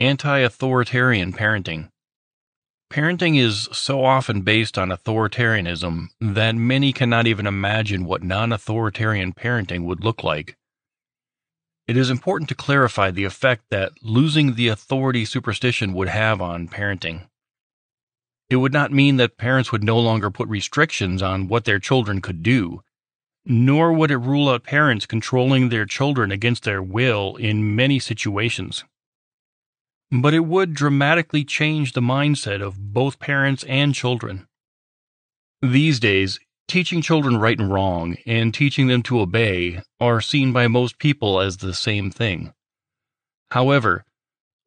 Anti authoritarian parenting. Parenting is so often based on authoritarianism that many cannot even imagine what non authoritarian parenting would look like. It is important to clarify the effect that losing the authority superstition would have on parenting. It would not mean that parents would no longer put restrictions on what their children could do, nor would it rule out parents controlling their children against their will in many situations but it would dramatically change the mindset of both parents and children. These days, teaching children right and wrong and teaching them to obey are seen by most people as the same thing. However,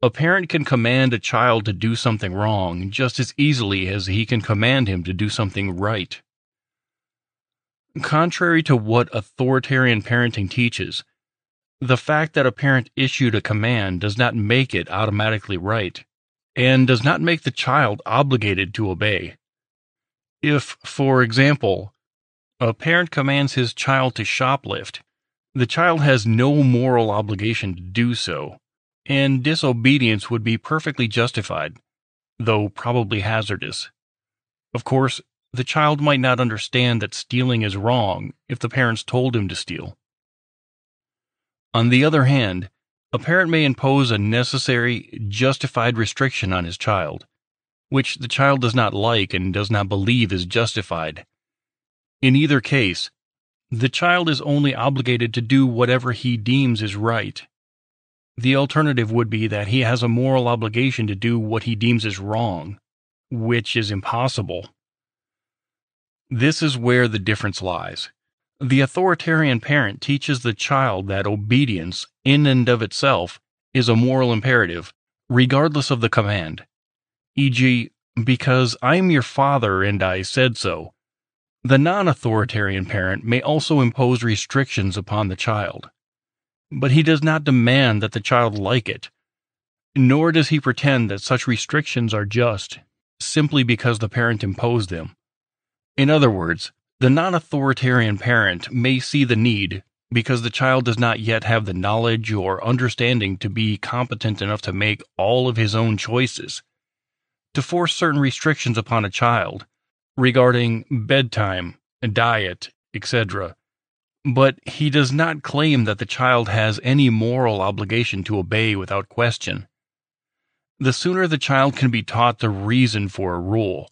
a parent can command a child to do something wrong just as easily as he can command him to do something right. Contrary to what authoritarian parenting teaches, the fact that a parent issued a command does not make it automatically right, and does not make the child obligated to obey. If, for example, a parent commands his child to shoplift, the child has no moral obligation to do so, and disobedience would be perfectly justified, though probably hazardous. Of course, the child might not understand that stealing is wrong if the parents told him to steal. On the other hand, a parent may impose a necessary, justified restriction on his child, which the child does not like and does not believe is justified. In either case, the child is only obligated to do whatever he deems is right. The alternative would be that he has a moral obligation to do what he deems is wrong, which is impossible. This is where the difference lies. The authoritarian parent teaches the child that obedience, in and of itself, is a moral imperative, regardless of the command. E.g., because I'm your father and I said so. The non authoritarian parent may also impose restrictions upon the child. But he does not demand that the child like it, nor does he pretend that such restrictions are just, simply because the parent imposed them. In other words, the non authoritarian parent may see the need, because the child does not yet have the knowledge or understanding to be competent enough to make all of his own choices, to force certain restrictions upon a child regarding bedtime, diet, etc. But he does not claim that the child has any moral obligation to obey without question. The sooner the child can be taught the reason for a rule,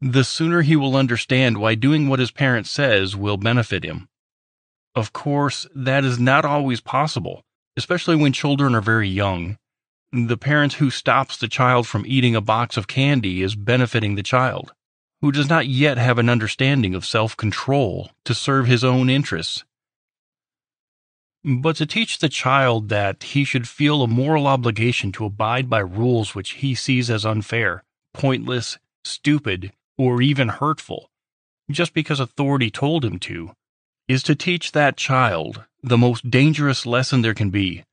the sooner he will understand why doing what his parent says will benefit him. Of course, that is not always possible, especially when children are very young. The parent who stops the child from eating a box of candy is benefiting the child, who does not yet have an understanding of self control to serve his own interests. But to teach the child that he should feel a moral obligation to abide by rules which he sees as unfair, pointless, stupid, or even hurtful, just because authority told him to, is to teach that child the most dangerous lesson there can be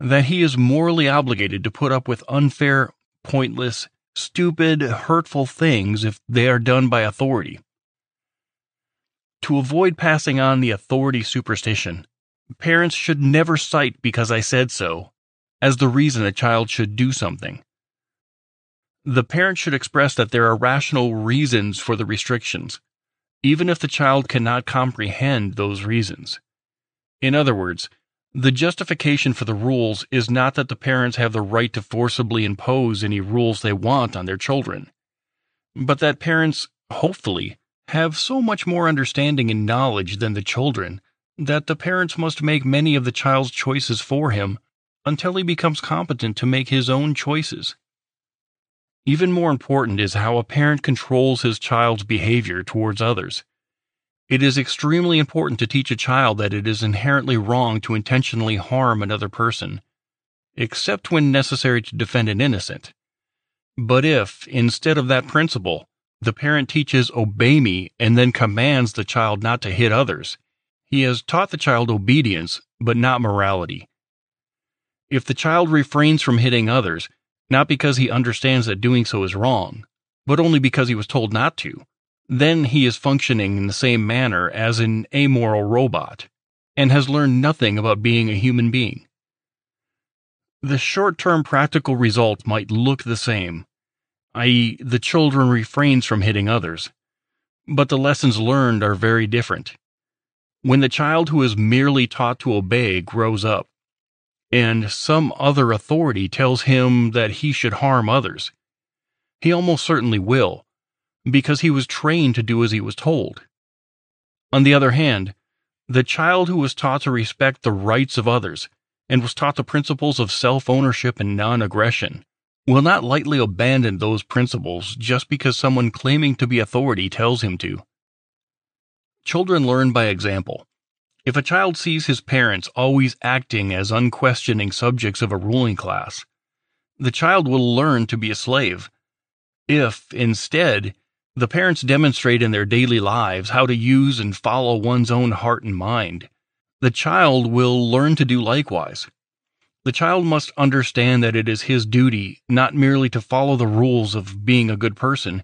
that he is morally obligated to put up with unfair, pointless, stupid, hurtful things if they are done by authority. To avoid passing on the authority superstition, parents should never cite because I said so as the reason a child should do something. The parent should express that there are rational reasons for the restrictions, even if the child cannot comprehend those reasons. In other words, the justification for the rules is not that the parents have the right to forcibly impose any rules they want on their children, but that parents, hopefully, have so much more understanding and knowledge than the children that the parents must make many of the child's choices for him until he becomes competent to make his own choices. Even more important is how a parent controls his child's behavior towards others. It is extremely important to teach a child that it is inherently wrong to intentionally harm another person, except when necessary to defend an innocent. But if, instead of that principle, the parent teaches obey me and then commands the child not to hit others, he has taught the child obedience, but not morality. If the child refrains from hitting others, not because he understands that doing so is wrong, but only because he was told not to, then he is functioning in the same manner as an amoral robot, and has learned nothing about being a human being. The short term practical result might look the same, i.e., the children refrains from hitting others, but the lessons learned are very different. When the child who is merely taught to obey grows up, and some other authority tells him that he should harm others, he almost certainly will, because he was trained to do as he was told. On the other hand, the child who was taught to respect the rights of others and was taught the principles of self ownership and non aggression will not lightly abandon those principles just because someone claiming to be authority tells him to. Children learn by example. If a child sees his parents always acting as unquestioning subjects of a ruling class, the child will learn to be a slave. If, instead, the parents demonstrate in their daily lives how to use and follow one's own heart and mind, the child will learn to do likewise. The child must understand that it is his duty not merely to follow the rules of being a good person,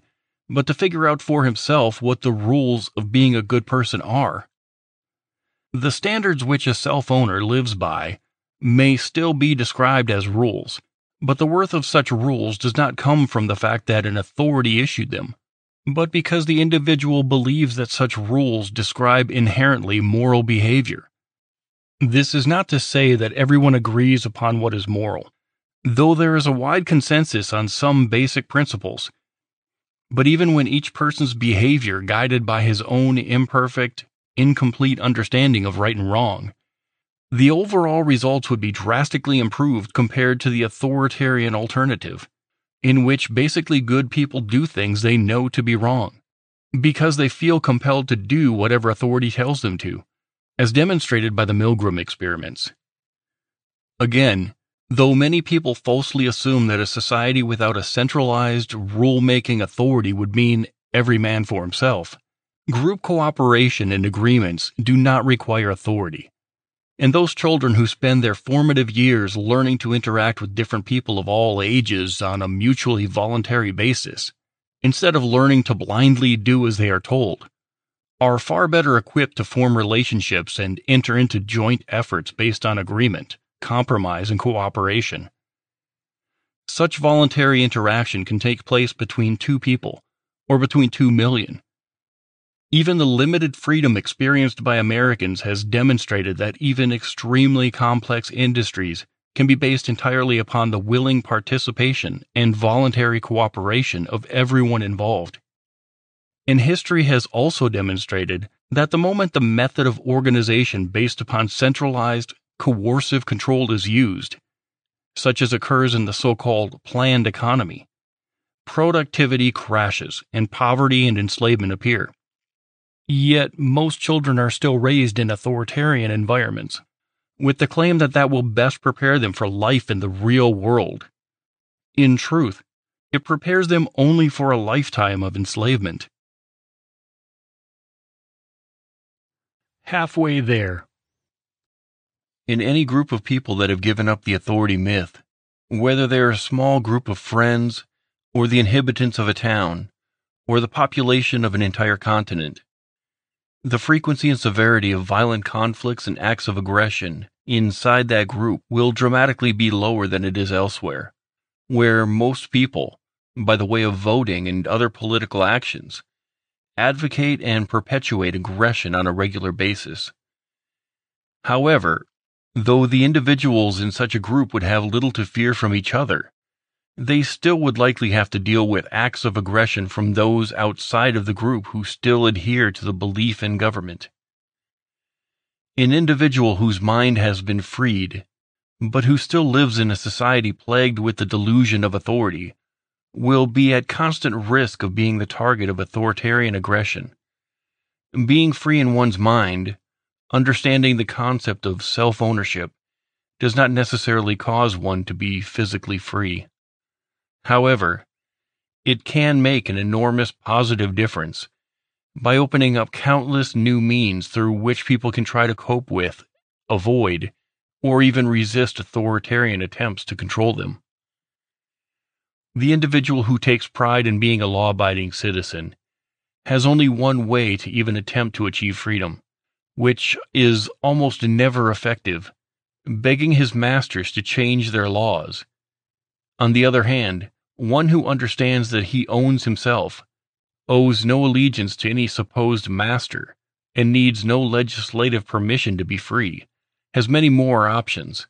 but to figure out for himself what the rules of being a good person are. The standards which a self owner lives by may still be described as rules, but the worth of such rules does not come from the fact that an authority issued them, but because the individual believes that such rules describe inherently moral behavior. This is not to say that everyone agrees upon what is moral, though there is a wide consensus on some basic principles. But even when each person's behavior guided by his own imperfect, incomplete understanding of right and wrong, the overall results would be drastically improved compared to the authoritarian alternative, in which basically good people do things they know to be wrong, because they feel compelled to do whatever authority tells them to, as demonstrated by the Milgram experiments. Again, though many people falsely assume that a society without a centralized, rule making authority would mean every man for himself, Group cooperation and agreements do not require authority. And those children who spend their formative years learning to interact with different people of all ages on a mutually voluntary basis, instead of learning to blindly do as they are told, are far better equipped to form relationships and enter into joint efforts based on agreement, compromise, and cooperation. Such voluntary interaction can take place between two people, or between two million even the limited freedom experienced by Americans has demonstrated that even extremely complex industries can be based entirely upon the willing participation and voluntary cooperation of everyone involved. And history has also demonstrated that the moment the method of organization based upon centralized, coercive control is used, such as occurs in the so called planned economy, productivity crashes and poverty and enslavement appear. Yet most children are still raised in authoritarian environments, with the claim that that will best prepare them for life in the real world. In truth, it prepares them only for a lifetime of enslavement. Halfway there. In any group of people that have given up the authority myth, whether they are a small group of friends, or the inhabitants of a town, or the population of an entire continent, the frequency and severity of violent conflicts and acts of aggression inside that group will dramatically be lower than it is elsewhere, where most people, by the way of voting and other political actions, advocate and perpetuate aggression on a regular basis. However, though the individuals in such a group would have little to fear from each other, they still would likely have to deal with acts of aggression from those outside of the group who still adhere to the belief in government. An individual whose mind has been freed, but who still lives in a society plagued with the delusion of authority, will be at constant risk of being the target of authoritarian aggression. Being free in one's mind, understanding the concept of self ownership, does not necessarily cause one to be physically free. However, it can make an enormous positive difference by opening up countless new means through which people can try to cope with, avoid, or even resist authoritarian attempts to control them. The individual who takes pride in being a law abiding citizen has only one way to even attempt to achieve freedom, which is almost never effective begging his masters to change their laws. On the other hand, one who understands that he owns himself, owes no allegiance to any supposed master, and needs no legislative permission to be free, has many more options.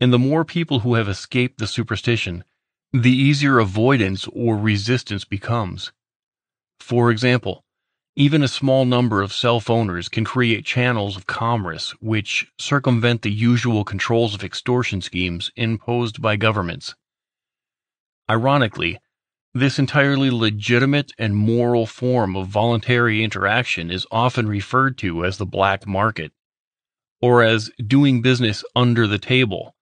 And the more people who have escaped the superstition, the easier avoidance or resistance becomes. For example, even a small number of self owners can create channels of commerce which circumvent the usual controls of extortion schemes imposed by governments. Ironically, this entirely legitimate and moral form of voluntary interaction is often referred to as the black market, or as doing business under the table,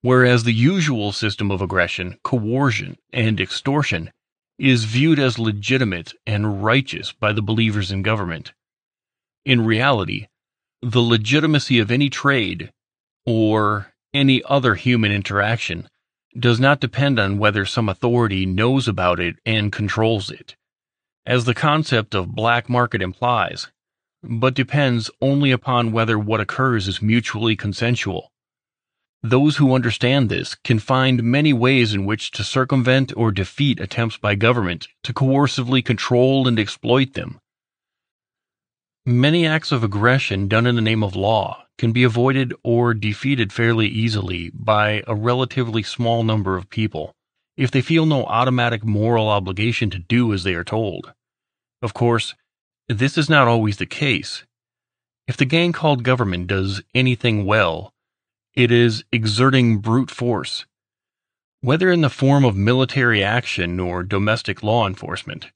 whereas the usual system of aggression, coercion, and extortion is viewed as legitimate and righteous by the believers in government. In reality, the legitimacy of any trade, or any other human interaction, does not depend on whether some authority knows about it and controls it, as the concept of black market implies, but depends only upon whether what occurs is mutually consensual. Those who understand this can find many ways in which to circumvent or defeat attempts by government to coercively control and exploit them. Many acts of aggression done in the name of law can be avoided or defeated fairly easily by a relatively small number of people if they feel no automatic moral obligation to do as they are told. Of course, this is not always the case. If the gang called government does anything well, it is exerting brute force, whether in the form of military action or domestic law enforcement.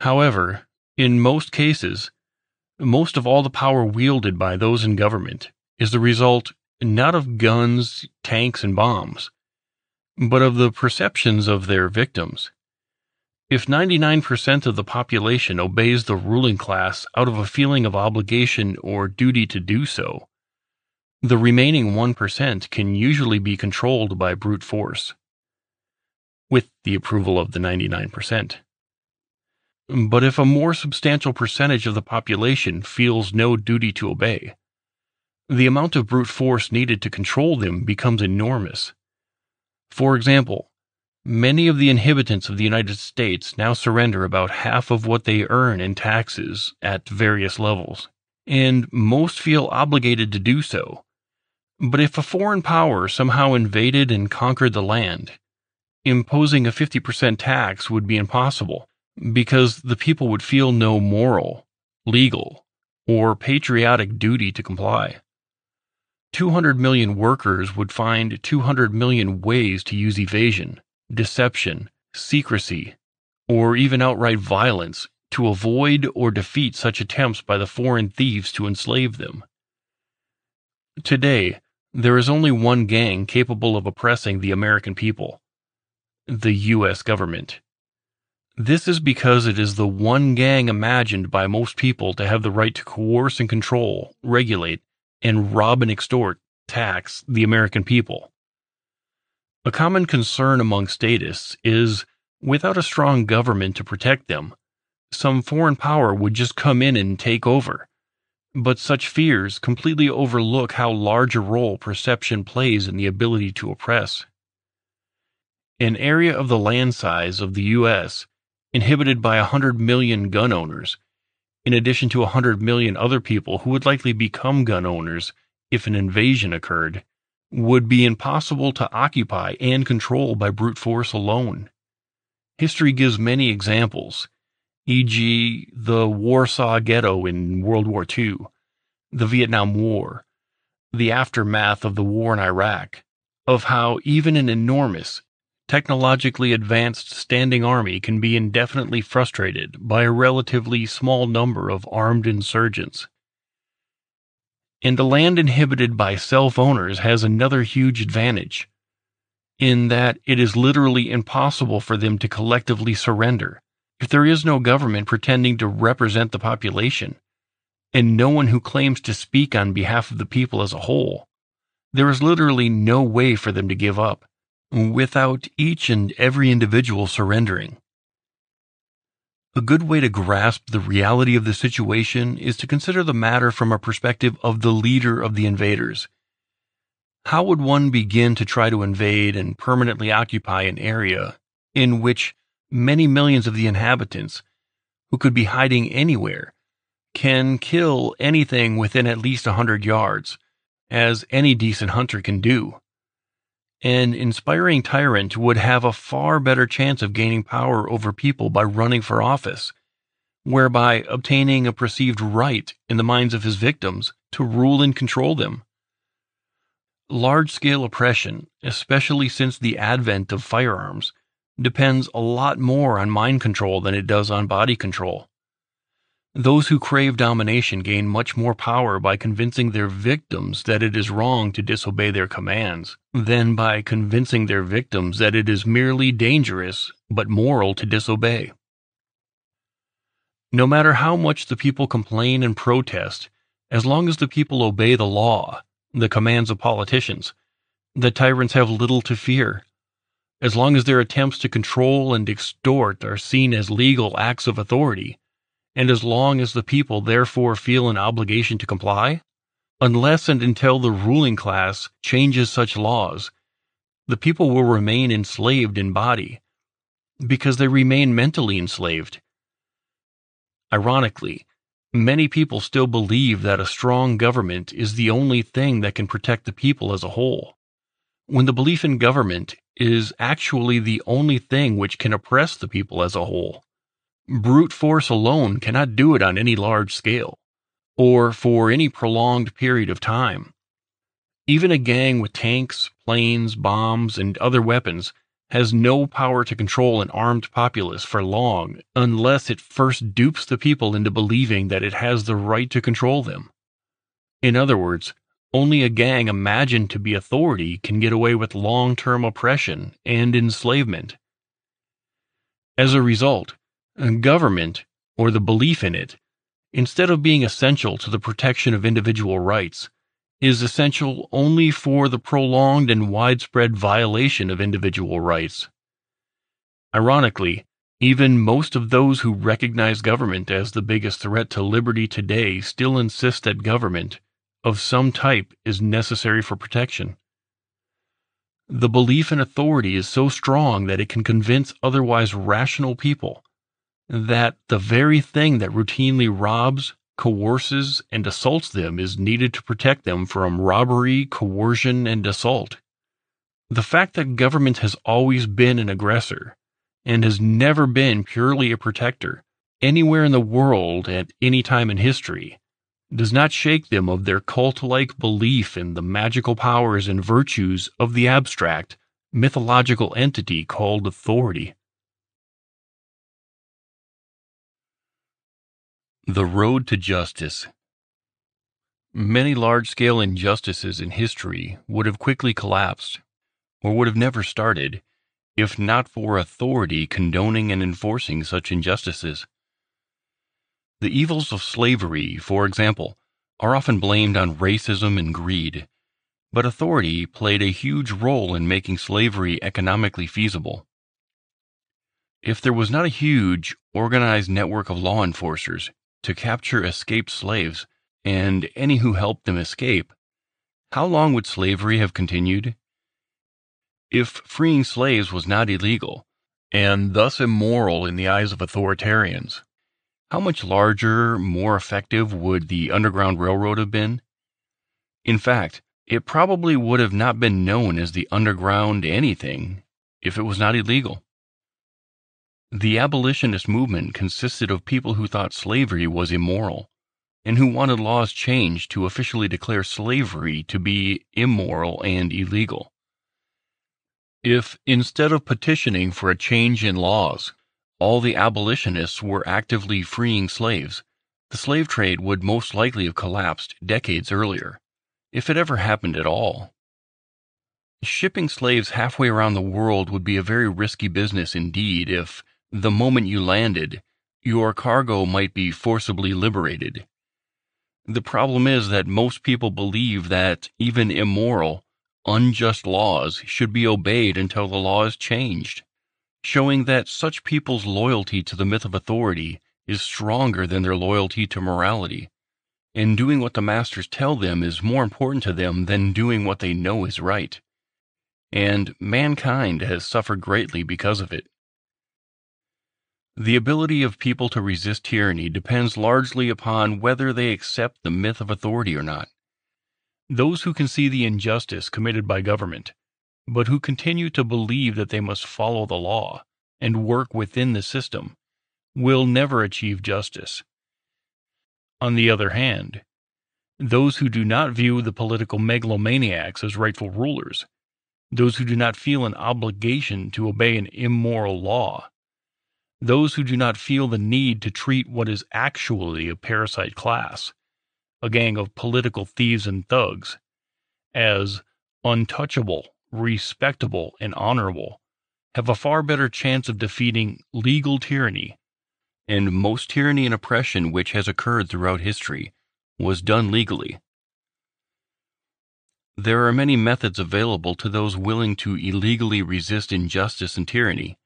However, in most cases, most of all the power wielded by those in government is the result not of guns, tanks, and bombs, but of the perceptions of their victims. If 99% of the population obeys the ruling class out of a feeling of obligation or duty to do so, the remaining 1% can usually be controlled by brute force, with the approval of the 99%. But if a more substantial percentage of the population feels no duty to obey, the amount of brute force needed to control them becomes enormous. For example, many of the inhabitants of the United States now surrender about half of what they earn in taxes at various levels, and most feel obligated to do so. But if a foreign power somehow invaded and conquered the land, imposing a 50% tax would be impossible because the people would feel no moral, legal, or patriotic duty to comply. 200 million workers would find 200 million ways to use evasion, deception, secrecy, or even outright violence to avoid or defeat such attempts by the foreign thieves to enslave them. Today, there is only one gang capable of oppressing the American people the U.S. government. This is because it is the one gang imagined by most people to have the right to coerce and control, regulate, and rob and extort, tax the American people. A common concern among statists is without a strong government to protect them, some foreign power would just come in and take over. But such fears completely overlook how large a role perception plays in the ability to oppress. An area of the land size of the U.S inhibited by 100 million gun owners, in addition to 100 million other people who would likely become gun owners if an invasion occurred, would be impossible to occupy and control by brute force alone. History gives many examples, e.g., the Warsaw Ghetto in World War II, the Vietnam War, the aftermath of the war in Iraq, of how even an enormous, technologically advanced standing army can be indefinitely frustrated by a relatively small number of armed insurgents. And the land inhibited by self owners has another huge advantage, in that it is literally impossible for them to collectively surrender if there is no government pretending to represent the population, and no one who claims to speak on behalf of the people as a whole. There is literally no way for them to give up without each and every individual surrendering. A good way to grasp the reality of the situation is to consider the matter from a perspective of the leader of the invaders. how would one begin to try to invade and permanently occupy an area in which many millions of the inhabitants, who could be hiding anywhere, can kill anything within at least a hundred yards, as any decent hunter can do? An inspiring tyrant would have a far better chance of gaining power over people by running for office, whereby obtaining a perceived right in the minds of his victims to rule and control them. Large scale oppression, especially since the advent of firearms, depends a lot more on mind control than it does on body control. Those who crave domination gain much more power by convincing their victims that it is wrong to disobey their commands than by convincing their victims that it is merely dangerous but moral to disobey. No matter how much the people complain and protest, as long as the people obey the law, the commands of politicians, the tyrants have little to fear. As long as their attempts to control and extort are seen as legal acts of authority, and as long as the people therefore feel an obligation to comply, unless and until the ruling class changes such laws, the people will remain enslaved in body, because they remain mentally enslaved. Ironically, many people still believe that a strong government is the only thing that can protect the people as a whole, when the belief in government is actually the only thing which can oppress the people as a whole. Brute force alone cannot do it on any large scale, or for any prolonged period of time. Even a gang with tanks, planes, bombs, and other weapons has no power to control an armed populace for long unless it first dupes the people into believing that it has the right to control them. In other words, only a gang imagined to be authority can get away with long term oppression and enslavement. As a result, Government, or the belief in it, instead of being essential to the protection of individual rights, is essential only for the prolonged and widespread violation of individual rights. Ironically, even most of those who recognize government as the biggest threat to liberty today still insist that government, of some type, is necessary for protection. The belief in authority is so strong that it can convince otherwise rational people that the very thing that routinely robs, coerces, and assaults them is needed to protect them from robbery, coercion, and assault. The fact that government has always been an aggressor and has never been purely a protector anywhere in the world at any time in history does not shake them of their cult like belief in the magical powers and virtues of the abstract, mythological entity called authority. The Road to Justice Many large scale injustices in history would have quickly collapsed, or would have never started, if not for authority condoning and enforcing such injustices. The evils of slavery, for example, are often blamed on racism and greed, but authority played a huge role in making slavery economically feasible. If there was not a huge, organized network of law enforcers, to capture escaped slaves and any who helped them escape, how long would slavery have continued? If freeing slaves was not illegal, and thus immoral in the eyes of authoritarians, how much larger, more effective would the Underground Railroad have been? In fact, it probably would have not been known as the Underground anything if it was not illegal. The abolitionist movement consisted of people who thought slavery was immoral and who wanted laws changed to officially declare slavery to be immoral and illegal. If, instead of petitioning for a change in laws, all the abolitionists were actively freeing slaves, the slave trade would most likely have collapsed decades earlier, if it ever happened at all. Shipping slaves halfway around the world would be a very risky business indeed if, the moment you landed, your cargo might be forcibly liberated. The problem is that most people believe that even immoral, unjust laws should be obeyed until the law is changed, showing that such people's loyalty to the myth of authority is stronger than their loyalty to morality, and doing what the masters tell them is more important to them than doing what they know is right. And mankind has suffered greatly because of it. The ability of people to resist tyranny depends largely upon whether they accept the myth of authority or not. Those who can see the injustice committed by government, but who continue to believe that they must follow the law and work within the system, will never achieve justice. On the other hand, those who do not view the political megalomaniacs as rightful rulers, those who do not feel an obligation to obey an immoral law, those who do not feel the need to treat what is actually a parasite class, a gang of political thieves and thugs, as untouchable, respectable, and honorable, have a far better chance of defeating legal tyranny and most tyranny and oppression which has occurred throughout history was done legally. There are many methods available to those willing to illegally resist injustice and tyranny,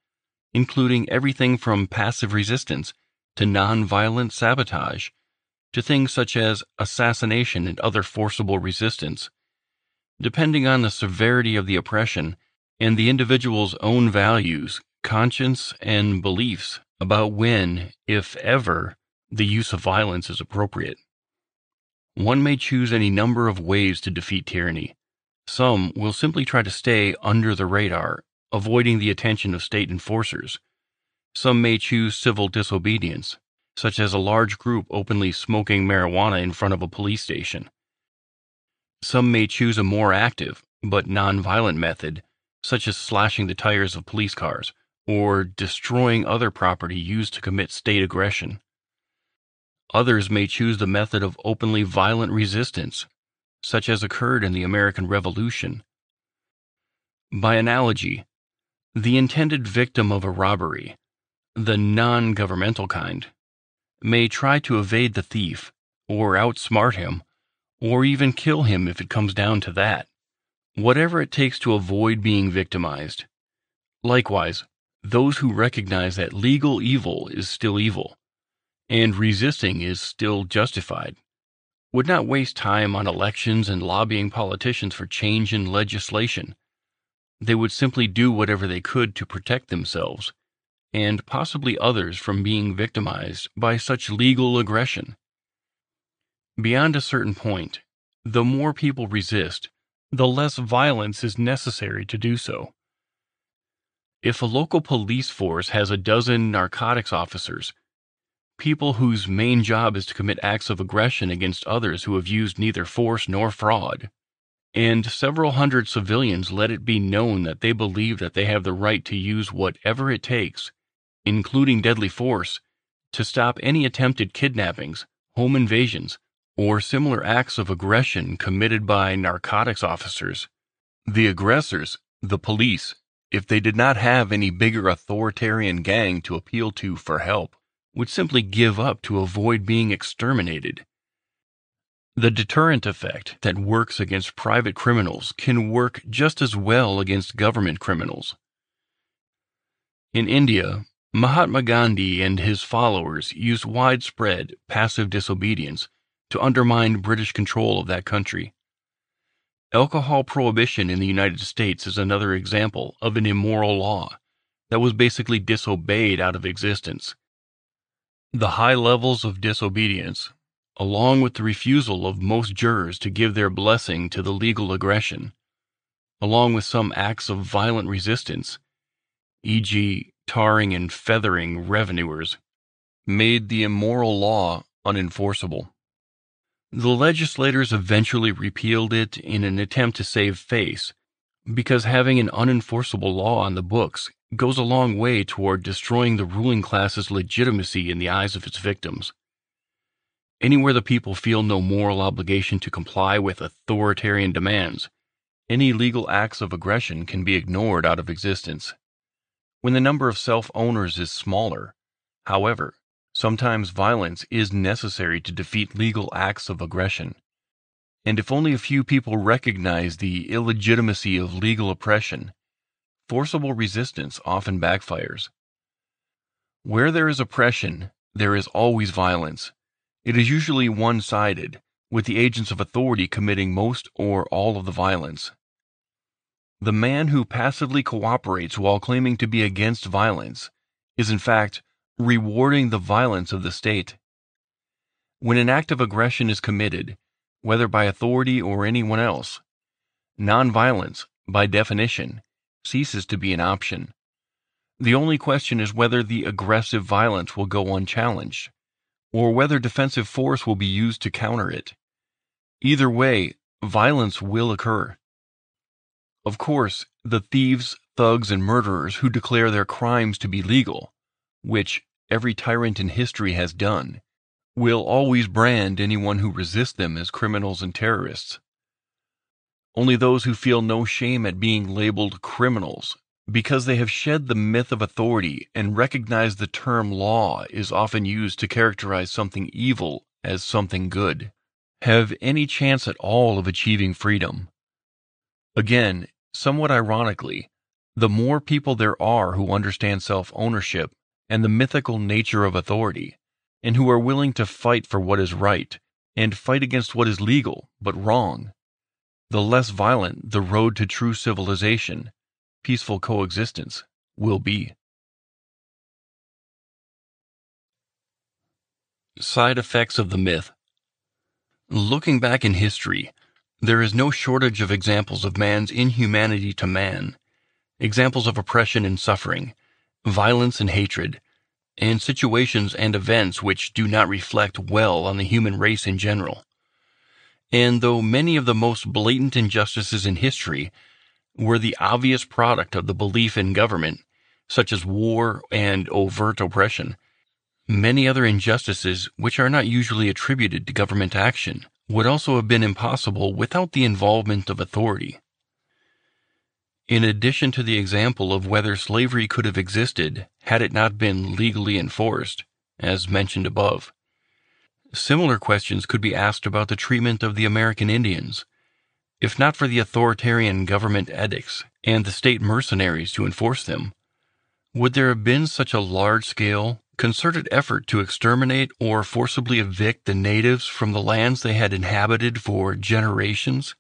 including everything from passive resistance to non-violent sabotage to things such as assassination and other forcible resistance. Depending on the severity of the oppression and the individual's own values, conscience, and beliefs, about when, if ever, the use of violence is appropriate. One may choose any number of ways to defeat tyranny. Some will simply try to stay under the radar, avoiding the attention of state enforcers. Some may choose civil disobedience, such as a large group openly smoking marijuana in front of a police station. Some may choose a more active, but non-violent method, such as slashing the tires of police cars or destroying other property used to commit state aggression. Others may choose the method of openly violent resistance, such as occurred in the American Revolution. By analogy, the intended victim of a robbery, the non governmental kind, may try to evade the thief, or outsmart him, or even kill him if it comes down to that, whatever it takes to avoid being victimized. Likewise, those who recognize that legal evil is still evil and resisting is still justified would not waste time on elections and lobbying politicians for change in legislation. They would simply do whatever they could to protect themselves and possibly others from being victimized by such legal aggression. Beyond a certain point, the more people resist, the less violence is necessary to do so. If a local police force has a dozen narcotics officers, people whose main job is to commit acts of aggression against others who have used neither force nor fraud, and several hundred civilians let it be known that they believe that they have the right to use whatever it takes, including deadly force, to stop any attempted kidnappings, home invasions, or similar acts of aggression committed by narcotics officers. The aggressors, the police, if they did not have any bigger authoritarian gang to appeal to for help, would simply give up to avoid being exterminated. The deterrent effect that works against private criminals can work just as well against government criminals. In India, Mahatma Gandhi and his followers used widespread passive disobedience to undermine British control of that country. Alcohol prohibition in the United States is another example of an immoral law that was basically disobeyed out of existence. The high levels of disobedience, along with the refusal of most jurors to give their blessing to the legal aggression, along with some acts of violent resistance, e.g., tarring and feathering revenuers, made the immoral law unenforceable. The legislators eventually repealed it in an attempt to save face, because having an unenforceable law on the books goes a long way toward destroying the ruling class's legitimacy in the eyes of its victims. Anywhere the people feel no moral obligation to comply with authoritarian demands, any legal acts of aggression can be ignored out of existence. When the number of self owners is smaller, however, Sometimes violence is necessary to defeat legal acts of aggression. And if only a few people recognize the illegitimacy of legal oppression, forcible resistance often backfires. Where there is oppression, there is always violence, It is usually one sided, with the agents of authority committing most or all of the violence. The man who passively cooperates while claiming to be against violence is, in fact, rewarding the violence of the state. When an act of aggression is committed, whether by authority or anyone else, nonviolence, by definition, ceases to be an option. The only question is whether the aggressive violence will go unchallenged, or whether defensive force will be used to counter it. Either way, violence will occur. Of course, the thieves, thugs, and murderers who declare their crimes to be legal, which every tyrant in history has done, will always brand anyone who resists them as criminals and terrorists. Only those who feel no shame at being labeled criminals, because they have shed the myth of authority and recognize the term law is often used to characterize something evil as something good, have any chance at all of achieving freedom. Again, Somewhat ironically, the more people there are who understand self ownership and the mythical nature of authority, and who are willing to fight for what is right and fight against what is legal but wrong, the less violent the road to true civilization, peaceful coexistence, will be. Side effects of the myth. Looking back in history, there is no shortage of examples of man's inhumanity to man, examples of oppression and suffering, violence and hatred, and situations and events which do not reflect well on the human race in general. And though many of the most blatant injustices in history were the obvious product of the belief in government, such as war and overt oppression, many other injustices which are not usually attributed to government action would also have been impossible without the involvement of authority. In addition to the example of whether slavery could have existed had it not been legally enforced, as mentioned above, similar questions could be asked about the treatment of the American Indians. If not for the authoritarian government edicts and the state mercenaries to enforce them, would there have been such a large scale, concerted effort to exterminate or forcibly evict the natives from the lands they had inhabited for generations?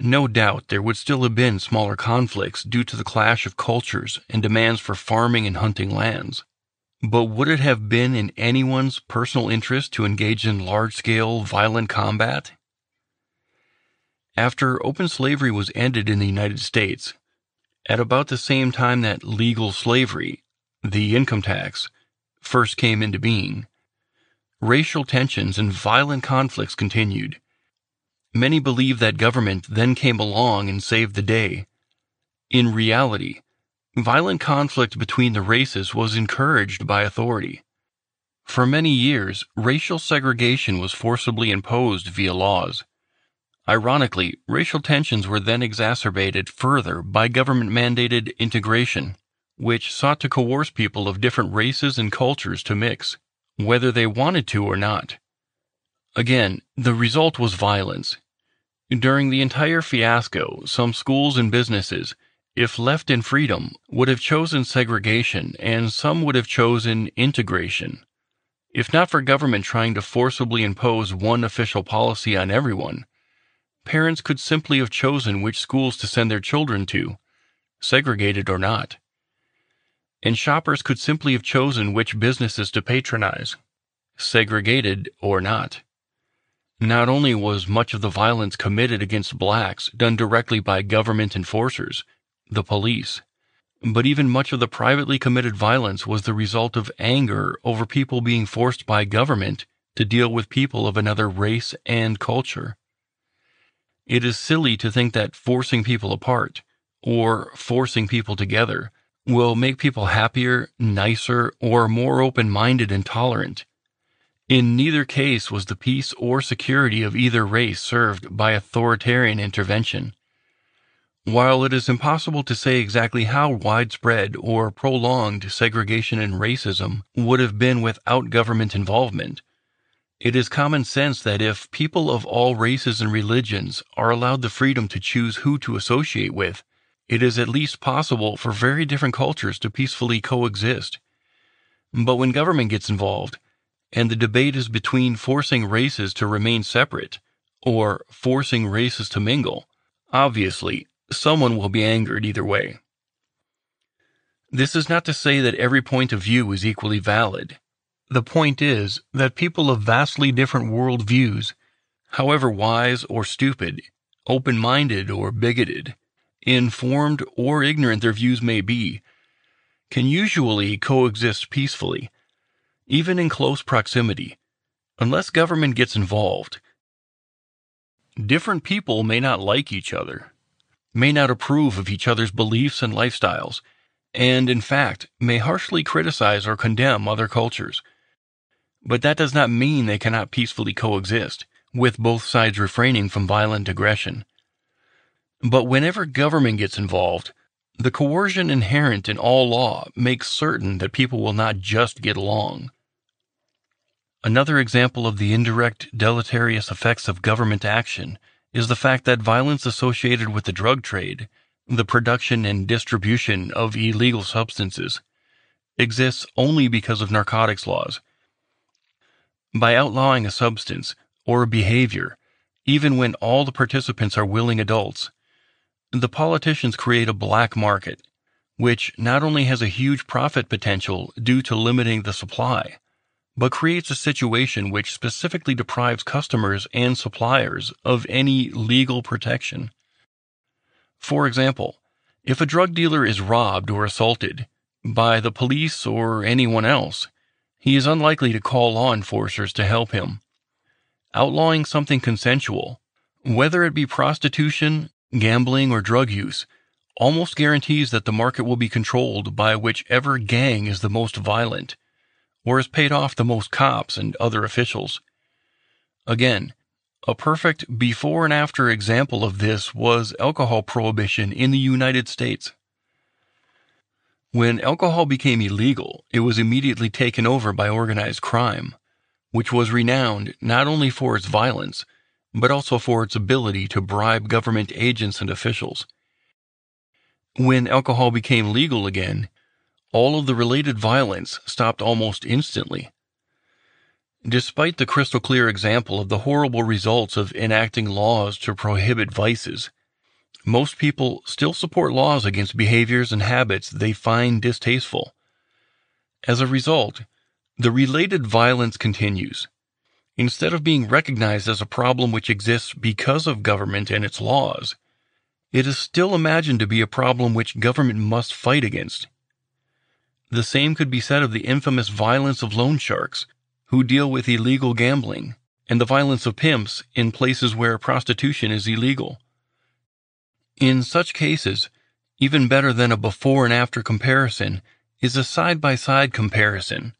No doubt there would still have been smaller conflicts due to the clash of cultures and demands for farming and hunting lands. But would it have been in anyone's personal interest to engage in large scale violent combat? After open slavery was ended in the United States, at about the same time that legal slavery, the income tax, first came into being. Racial tensions and violent conflicts continued. Many believe that government then came along and saved the day. In reality, violent conflict between the races was encouraged by authority. For many years, racial segregation was forcibly imposed via laws. Ironically, racial tensions were then exacerbated further by government mandated integration which sought to coerce people of different races and cultures to mix, whether they wanted to or not. Again, the result was violence. During the entire fiasco, some schools and businesses, if left in freedom, would have chosen segregation and some would have chosen integration. If not for government trying to forcibly impose one official policy on everyone, parents could simply have chosen which schools to send their children to, segregated or not and shoppers could simply have chosen which businesses to patronize, segregated or not. Not only was much of the violence committed against blacks done directly by government enforcers, the police, but even much of the privately committed violence was the result of anger over people being forced by government to deal with people of another race and culture. It is silly to think that forcing people apart, or forcing people together, will make people happier, nicer, or more open minded and tolerant. In neither case was the peace or security of either race served by authoritarian intervention. While it is impossible to say exactly how widespread or prolonged segregation and racism would have been without government involvement, it is common sense that if people of all races and religions are allowed the freedom to choose who to associate with, it is at least possible for very different cultures to peacefully coexist. But when government gets involved, and the debate is between forcing races to remain separate or forcing races to mingle, obviously, someone will be angered either way. This is not to say that every point of view is equally valid. The point is that people of vastly different world views, however wise or stupid, open minded or bigoted, informed or ignorant their views may be, can usually coexist peacefully, even in close proximity, unless government gets involved. Different people may not like each other, may not approve of each other's beliefs and lifestyles, and in fact may harshly criticize or condemn other cultures. But that does not mean they cannot peacefully coexist, with both sides refraining from violent aggression. But whenever government gets involved, the coercion inherent in all law makes certain that people will not just get along. Another example of the indirect deleterious effects of government action is the fact that violence associated with the drug trade, the production and distribution of illegal substances, exists only because of narcotics laws. By outlawing a substance or a behavior, even when all the participants are willing adults, the politicians create a black market, which not only has a huge profit potential due to limiting the supply, but creates a situation which specifically deprives customers and suppliers of any legal protection. For example, if a drug dealer is robbed or assaulted by the police or anyone else, he is unlikely to call law enforcers to help him. Outlawing something consensual, whether it be prostitution, gambling, or drug use, almost guarantees that the market will be controlled by whichever gang is the most violent or has paid off the most cops and other officials. Again, a perfect before and after example of this was alcohol prohibition in the United States. When alcohol became illegal, it was immediately taken over by organized crime, which was renowned not only for its violence, but also for its ability to bribe government agents and officials. When alcohol became legal again, all of the related violence stopped almost instantly. Despite the crystal clear example of the horrible results of enacting laws to prohibit vices, most people still support laws against behaviors and habits they find distasteful. As a result, the related violence continues. Instead of being recognized as a problem which exists because of government and its laws, it is still imagined to be a problem which government must fight against. The same could be said of the infamous violence of loan sharks, who deal with illegal gambling, and the violence of pimps in places where prostitution is illegal. In such cases, even better than a before and after comparison is a side by side comparison.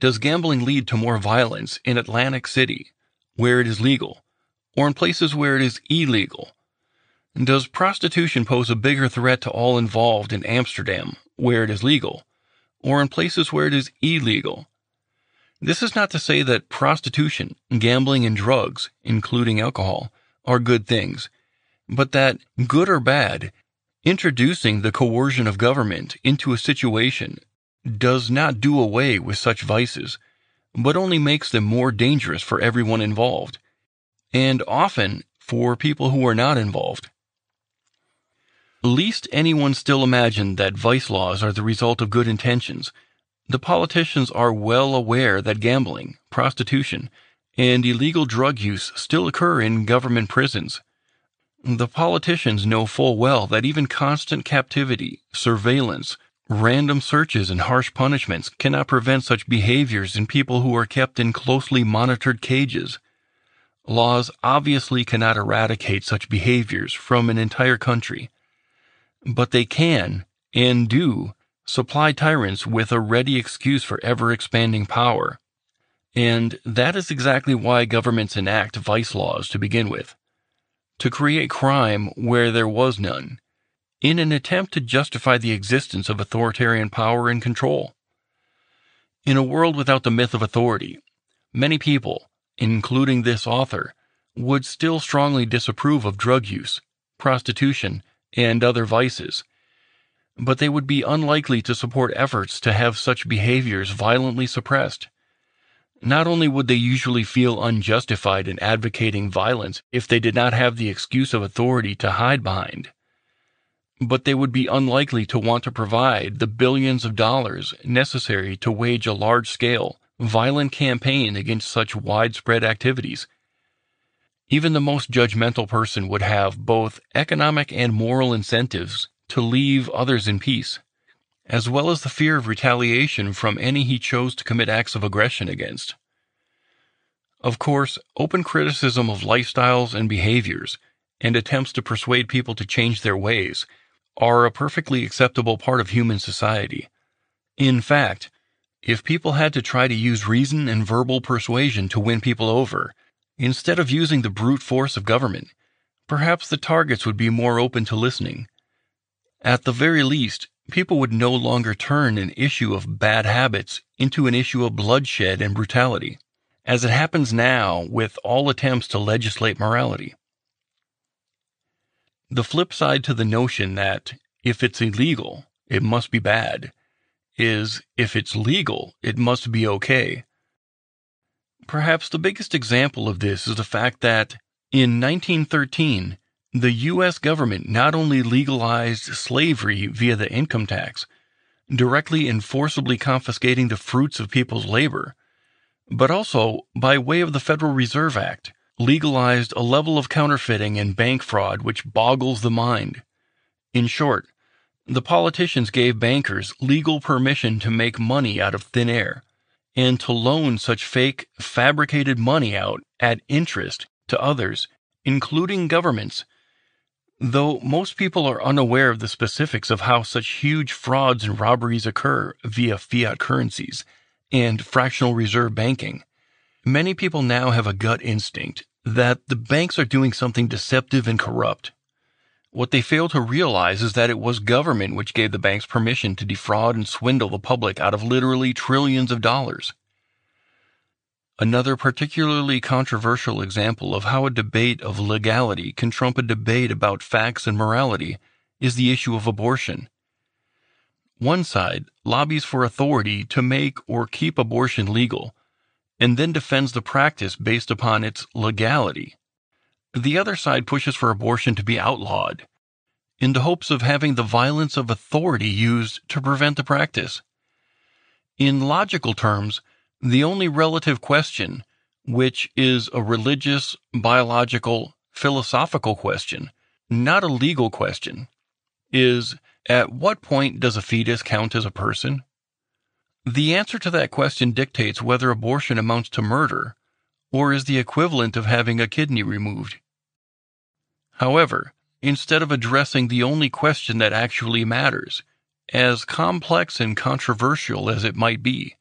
Does gambling lead to more violence in Atlantic City, where it is legal, or in places where it is illegal? Does prostitution pose a bigger threat to all involved in Amsterdam, where it is legal, or in places where it is illegal. This is not to say that prostitution, gambling, and drugs, including alcohol, are good things, but that, good or bad, introducing the coercion of government into a situation does not do away with such vices, but only makes them more dangerous for everyone involved, and often for people who are not involved. Least anyone still imagine that vice laws are the result of good intentions. The politicians are well aware that gambling, prostitution, and illegal drug use still occur in government prisons. The politicians know full well that even constant captivity, surveillance, random searches, and harsh punishments cannot prevent such behaviors in people who are kept in closely monitored cages. Laws obviously cannot eradicate such behaviors from an entire country but they can, and do, supply tyrants with a ready excuse for ever expanding power. And that is exactly why governments enact vice laws to begin with to create crime where there was none, in an attempt to justify the existence of authoritarian power and control. In a world without the myth of authority, many people, including this author, would still strongly disapprove of drug use, prostitution, and other vices. But they would be unlikely to support efforts to have such behaviors violently suppressed. Not only would they usually feel unjustified in advocating violence if they did not have the excuse of authority to hide behind, but they would be unlikely to want to provide the billions of dollars necessary to wage a large scale, violent campaign against such widespread activities. Even the most judgmental person would have both economic and moral incentives to leave others in peace as well as the fear of retaliation from any he chose to commit acts of aggression against. Of course, open criticism of lifestyles and behaviors, and attempts to persuade people to change their ways, are a perfectly acceptable part of human society. In fact, if people had to try to use reason and verbal persuasion to win people over, instead of using the brute force of government, perhaps the targets would be more open to listening. At the very least, people would no longer turn an issue of bad habits into an issue of bloodshed and brutality, as it happens now with all attempts to legislate morality. The flip side to the notion that if it's illegal, it must be bad, is if it's legal, it must be okay. Perhaps the biggest example of this is the fact that in 1913, the U.S. government not only legalized slavery via the income tax, directly and forcibly confiscating the fruits of people's labor, but also, by way of the Federal Reserve Act, legalized a level of counterfeiting and bank fraud which boggles the mind. In short, the politicians gave bankers legal permission to make money out of thin air and to loan such fake, fabricated money out at interest to others, including governments Though most people are unaware of the specifics of how such huge frauds and robberies occur via fiat currencies and fractional reserve banking, many people now have a gut instinct that the banks are doing something deceptive and corrupt. What they fail to realize is that it was government which gave the banks permission to defraud and swindle the public out of literally trillions of dollars. Another particularly controversial example of how a debate of legality can trump a debate about facts and morality is the issue of abortion. One side lobbies for authority to make or keep abortion legal, and then defends the practice based upon its legality. The other side pushes for abortion to be outlawed, in the hopes of having the violence of authority used to prevent the practice. In logical terms, the only relative question, which is a religious, biological, philosophical question, not a legal question, is at what point does a fetus count as a person? The answer to that question dictates whether abortion amounts to murder or is the equivalent of having a kidney removed. However, instead of addressing the only question that actually matters, as complex and controversial as it might be,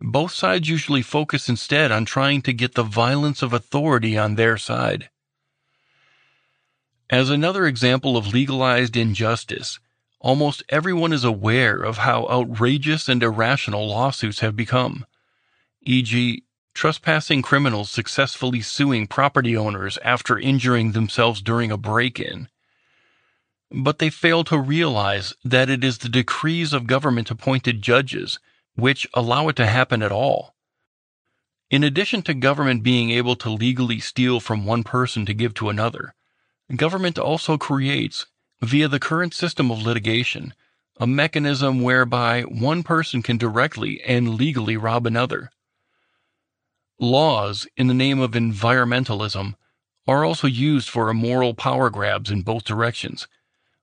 both sides usually focus instead on trying to get the violence of authority on their side. As another example of legalized injustice, almost everyone is aware of how outrageous and irrational lawsuits have become, e.g., trespassing criminals successfully suing property owners after injuring themselves during a break in. But they fail to realize that it is the decrees of government appointed judges which allow it to happen at all. In addition to government being able to legally steal from one person to give to another, government also creates, via the current system of litigation, a mechanism whereby one person can directly and legally rob another. Laws, in the name of environmentalism, are also used for immoral power grabs in both directions,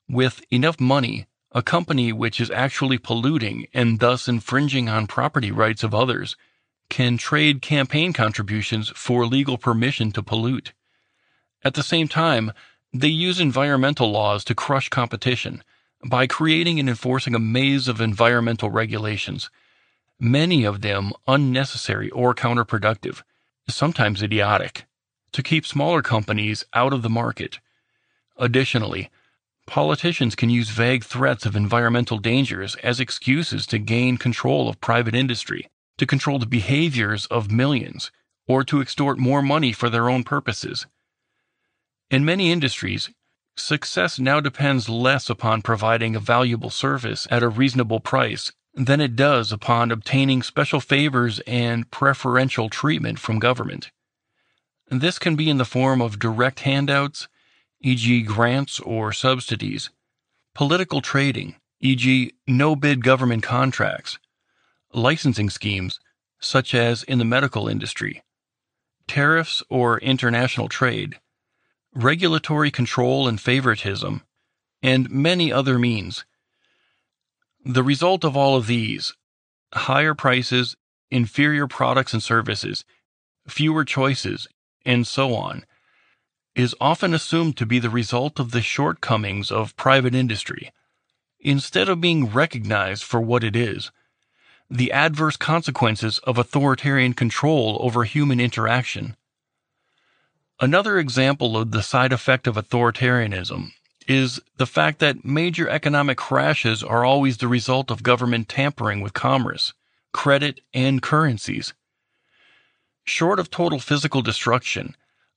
with enough money a company which is actually polluting and thus infringing on property rights of others can trade campaign contributions for legal permission to pollute. At the same time, they use environmental laws to crush competition by creating and enforcing a maze of environmental regulations, many of them unnecessary or counterproductive, sometimes idiotic, to keep smaller companies out of the market. Additionally, Politicians can use vague threats of environmental dangers as excuses to gain control of private industry, to control the behaviors of millions, or to extort more money for their own purposes. In many industries, success now depends less upon providing a valuable service at a reasonable price than it does upon obtaining special favors and preferential treatment from government. This can be in the form of direct handouts, e.g., grants or subsidies, political trading, e.g., no bid government contracts, licensing schemes, such as in the medical industry, tariffs or international trade, regulatory control and favoritism, and many other means. The result of all of these higher prices, inferior products and services, fewer choices, and so on is often assumed to be the result of the shortcomings of private industry, instead of being recognized for what it is the adverse consequences of authoritarian control over human interaction. Another example of the side effect of authoritarianism is the fact that major economic crashes are always the result of government tampering with commerce, credit, and currencies. Short of total physical destruction,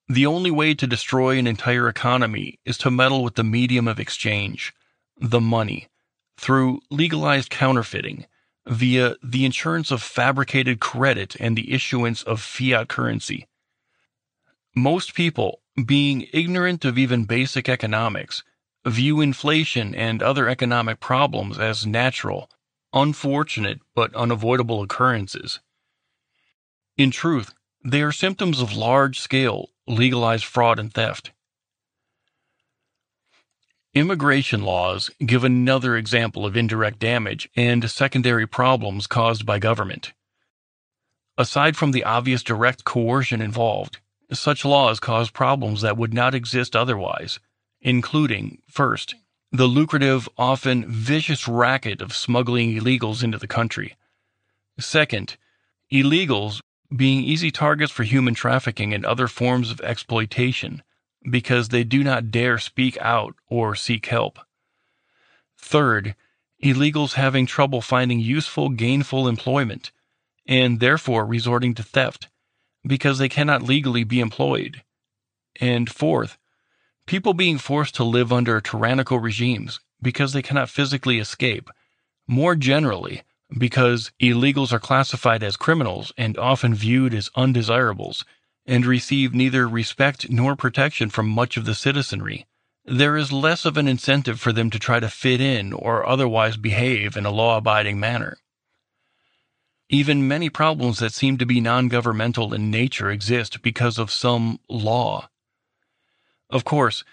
the only way to destroy an entire economy is to meddle with the medium of exchange, the money, through legalized counterfeiting via the insurance of fabricated credit and the issuance of fiat currency. Most people, being ignorant of even basic economics, view inflation and other economic problems as natural, unfortunate, but unavoidable occurrences. In truth, they are symptoms of large scale, legalized fraud and theft. Immigration laws give another example of indirect damage and secondary problems caused by government. Aside from the obvious direct coercion involved, such laws cause problems that would not exist otherwise, including, first, the lucrative, often vicious racket of smuggling illegals into the country. Second, illegals being easy targets for human trafficking and other forms of exploitation because they do not dare speak out or seek help. Third, illegals having trouble finding useful, gainful employment, and therefore resorting to theft because they cannot legally be employed. And fourth, people being forced to live under tyrannical regimes because they cannot physically escape. More generally, because illegals are classified as criminals and often viewed as undesirables and receive neither respect nor protection from much of the citizenry, there is less of an incentive for them to try to fit in or otherwise behave in a law abiding manner. Even many problems that seem to be non governmental in nature exist because of some law. Of course,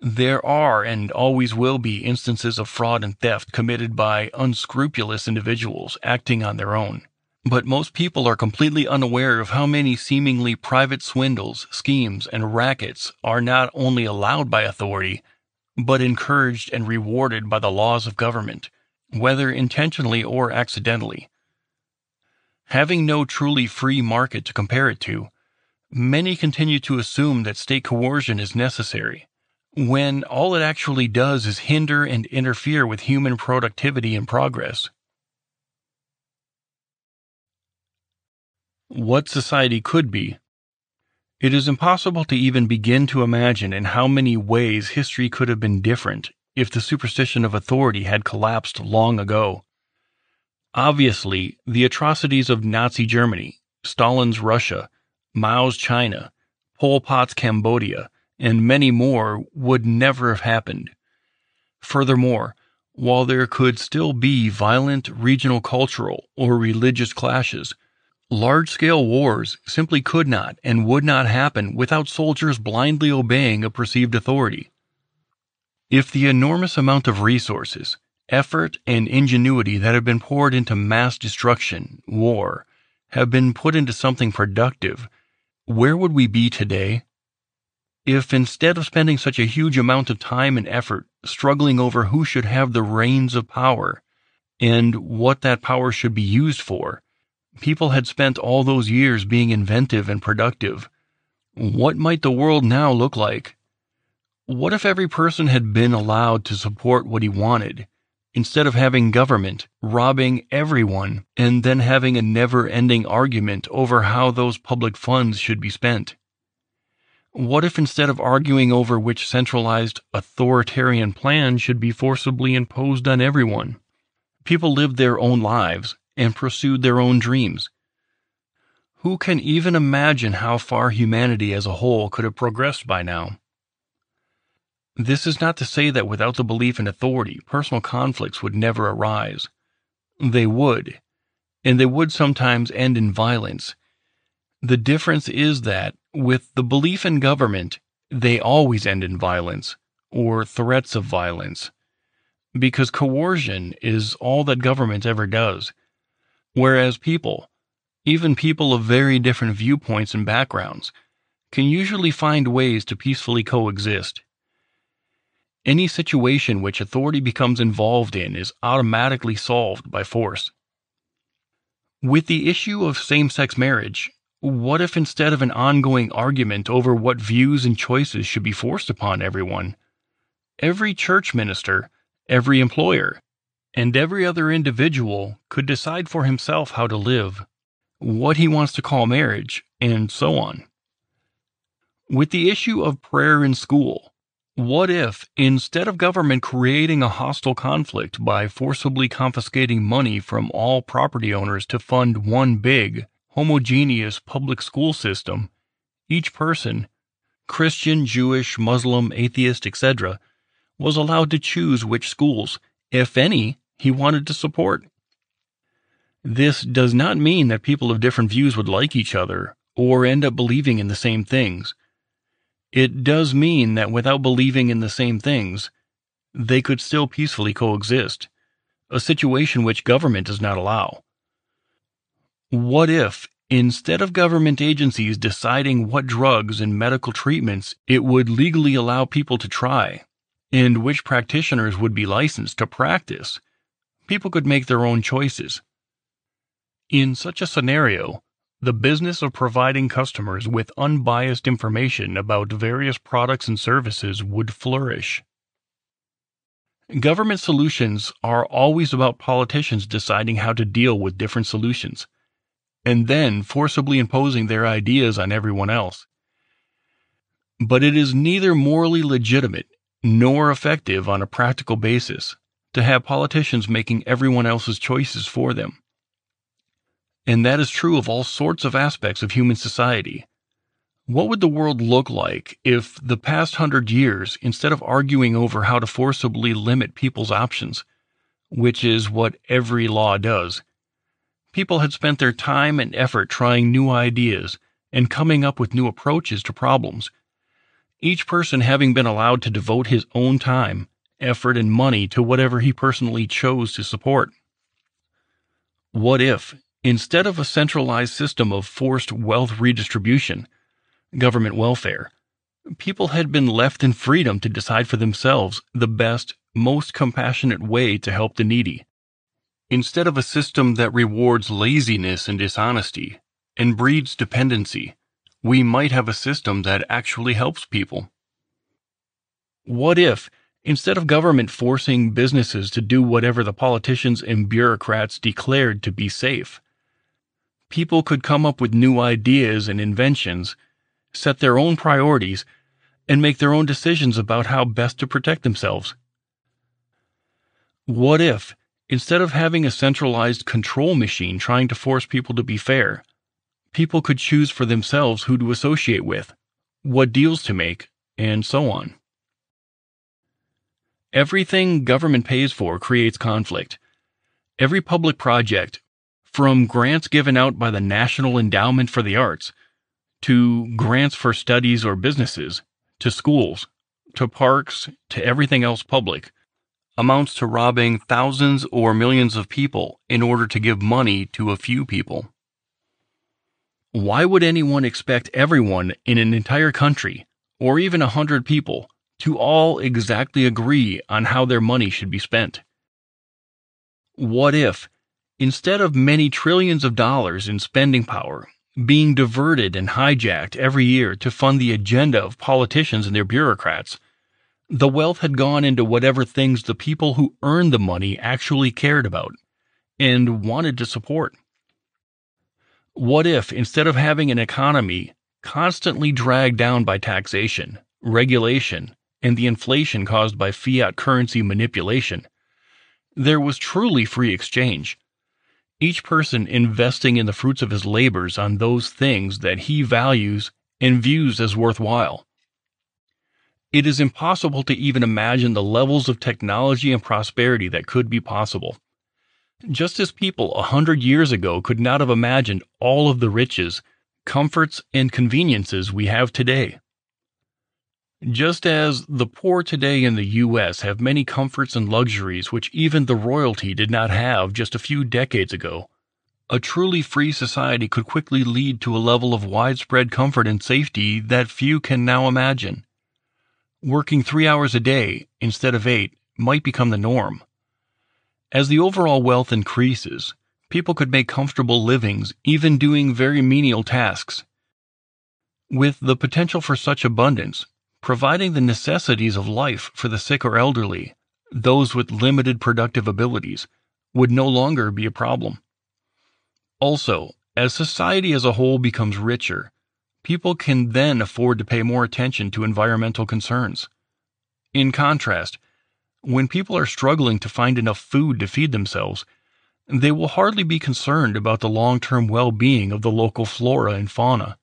there are and always will be instances of fraud and theft committed by unscrupulous individuals acting on their own. But most people are completely unaware of how many seemingly private swindles, schemes, and rackets are not only allowed by authority, but encouraged and rewarded by the laws of government, whether intentionally or accidentally. Having no truly free market to compare it to, many continue to assume that state coercion is necessary, when all it actually does is hinder and interfere with human productivity and progress. What society could be. It is impossible to even begin to imagine in how many ways history could have been different if the superstition of authority had collapsed long ago. Obviously, the atrocities of Nazi Germany, Stalin's Russia, Mao's China, Pol Pot's Cambodia, and many more would never have happened. Furthermore, while there could still be violent regional cultural or religious clashes, Large scale wars simply could not and would not happen without soldiers blindly obeying a perceived authority. If the enormous amount of resources, effort, and ingenuity that have been poured into mass destruction, war, have been put into something productive, where would we be today? If instead of spending such a huge amount of time and effort struggling over who should have the reins of power and what that power should be used for, people had spent all those years being inventive and productive. What might the world now look like? What if every person had been allowed to support what he wanted, instead of having government robbing everyone and then having a never ending argument over how those public funds should be spent? What if instead of arguing over which centralized authoritarian plan should be forcibly imposed on everyone, people lived their own lives and pursued their own dreams. Who can even imagine how far humanity as a whole could have progressed by now? This is not to say that without the belief in authority, personal conflicts would never arise. They would, and they would sometimes end in violence. The difference is that, with the belief in government, they always end in violence, or threats of violence, because coercion is all that government ever does. Whereas people, even people of very different viewpoints and backgrounds, can usually find ways to peacefully coexist. Any situation which authority becomes involved in is automatically solved by force. With the issue of same sex marriage, what if instead of an ongoing argument over what views and choices should be forced upon everyone, every church minister, every employer, and every other individual could decide for himself how to live, what he wants to call marriage, and so on? With the issue of prayer in school, what if, instead of government creating a hostile conflict by forcibly confiscating money from all property owners to fund one big, homogeneous public school system, each person, Christian, Jewish, Muslim, atheist, etc., was allowed to choose which schools, if any, he wanted to support? This does not mean that people of different views would like each other or end up believing in the same things. It does mean that without believing in the same things, they could still peacefully coexist, a situation which government does not allow. What if, instead of government agencies deciding what drugs and medical treatments it would legally allow people to try, and which practitioners would be licensed to practice, people could make their own choices? In such a scenario, the business of providing customers with unbiased information about various products and services would flourish. Government solutions are always about politicians deciding how to deal with different solutions, and then forcibly imposing their ideas on everyone else. But it is neither morally legitimate nor effective on a practical basis to have politicians making everyone else's choices for them. And that is true of all sorts of aspects of human society. What would the world look like if the past hundred years, instead of arguing over how to forcibly limit people's options, which is what every law does, people had spent their time and effort trying new ideas and coming up with new approaches to problems, each person having been allowed to devote his own time, effort, and money to whatever he personally chose to support? What if, Instead of a centralized system of forced wealth redistribution, government welfare, people had been left in freedom to decide for themselves the best, most compassionate way to help the needy. Instead of a system that rewards laziness and dishonesty and breeds dependency, we might have a system that actually helps people. What if, instead of government forcing businesses to do whatever the politicians and bureaucrats declared to be safe, people could come up with new ideas and inventions, set their own priorities, and make their own decisions about how best to protect themselves. What if, instead of having a centralized control machine trying to force people to be fair, people could choose for themselves who to associate with, what deals to make, and so on? Everything government pays for creates conflict. Every public project, from grants given out by the National Endowment for the Arts, to grants for studies or businesses, to schools, to parks, to everything else public, amounts to robbing thousands or millions of people in order to give money to a few people. Why would anyone expect everyone in an entire country, or even a hundred people, to all exactly agree on how their money should be spent? What if, Instead of many trillions of dollars in spending power being diverted and hijacked every year to fund the agenda of politicians and their bureaucrats, the wealth had gone into whatever things the people who earned the money actually cared about and wanted to support. What if, instead of having an economy constantly dragged down by taxation, regulation, and the inflation caused by fiat currency manipulation, there was truly free exchange. Each person investing in the fruits of his labors on those things that he values and views as worthwhile. It is impossible to even imagine the levels of technology and prosperity that could be possible. Just as people a hundred years ago could not have imagined all of the riches, comforts, and conveniences we have today. Just as the poor today in the U.S. have many comforts and luxuries which even the royalty did not have just a few decades ago, a truly free society could quickly lead to a level of widespread comfort and safety that few can now imagine. Working three hours a day instead of eight might become the norm. As the overall wealth increases, people could make comfortable livings even doing very menial tasks. With the potential for such abundance, providing the necessities of life for the sick or elderly, those with limited productive abilities, would no longer be a problem. Also, as society as a whole becomes richer, people can then afford to pay more attention to environmental concerns. In contrast, when people are struggling to find enough food to feed themselves, they will hardly be concerned about the long term well being of the local flora and fauna.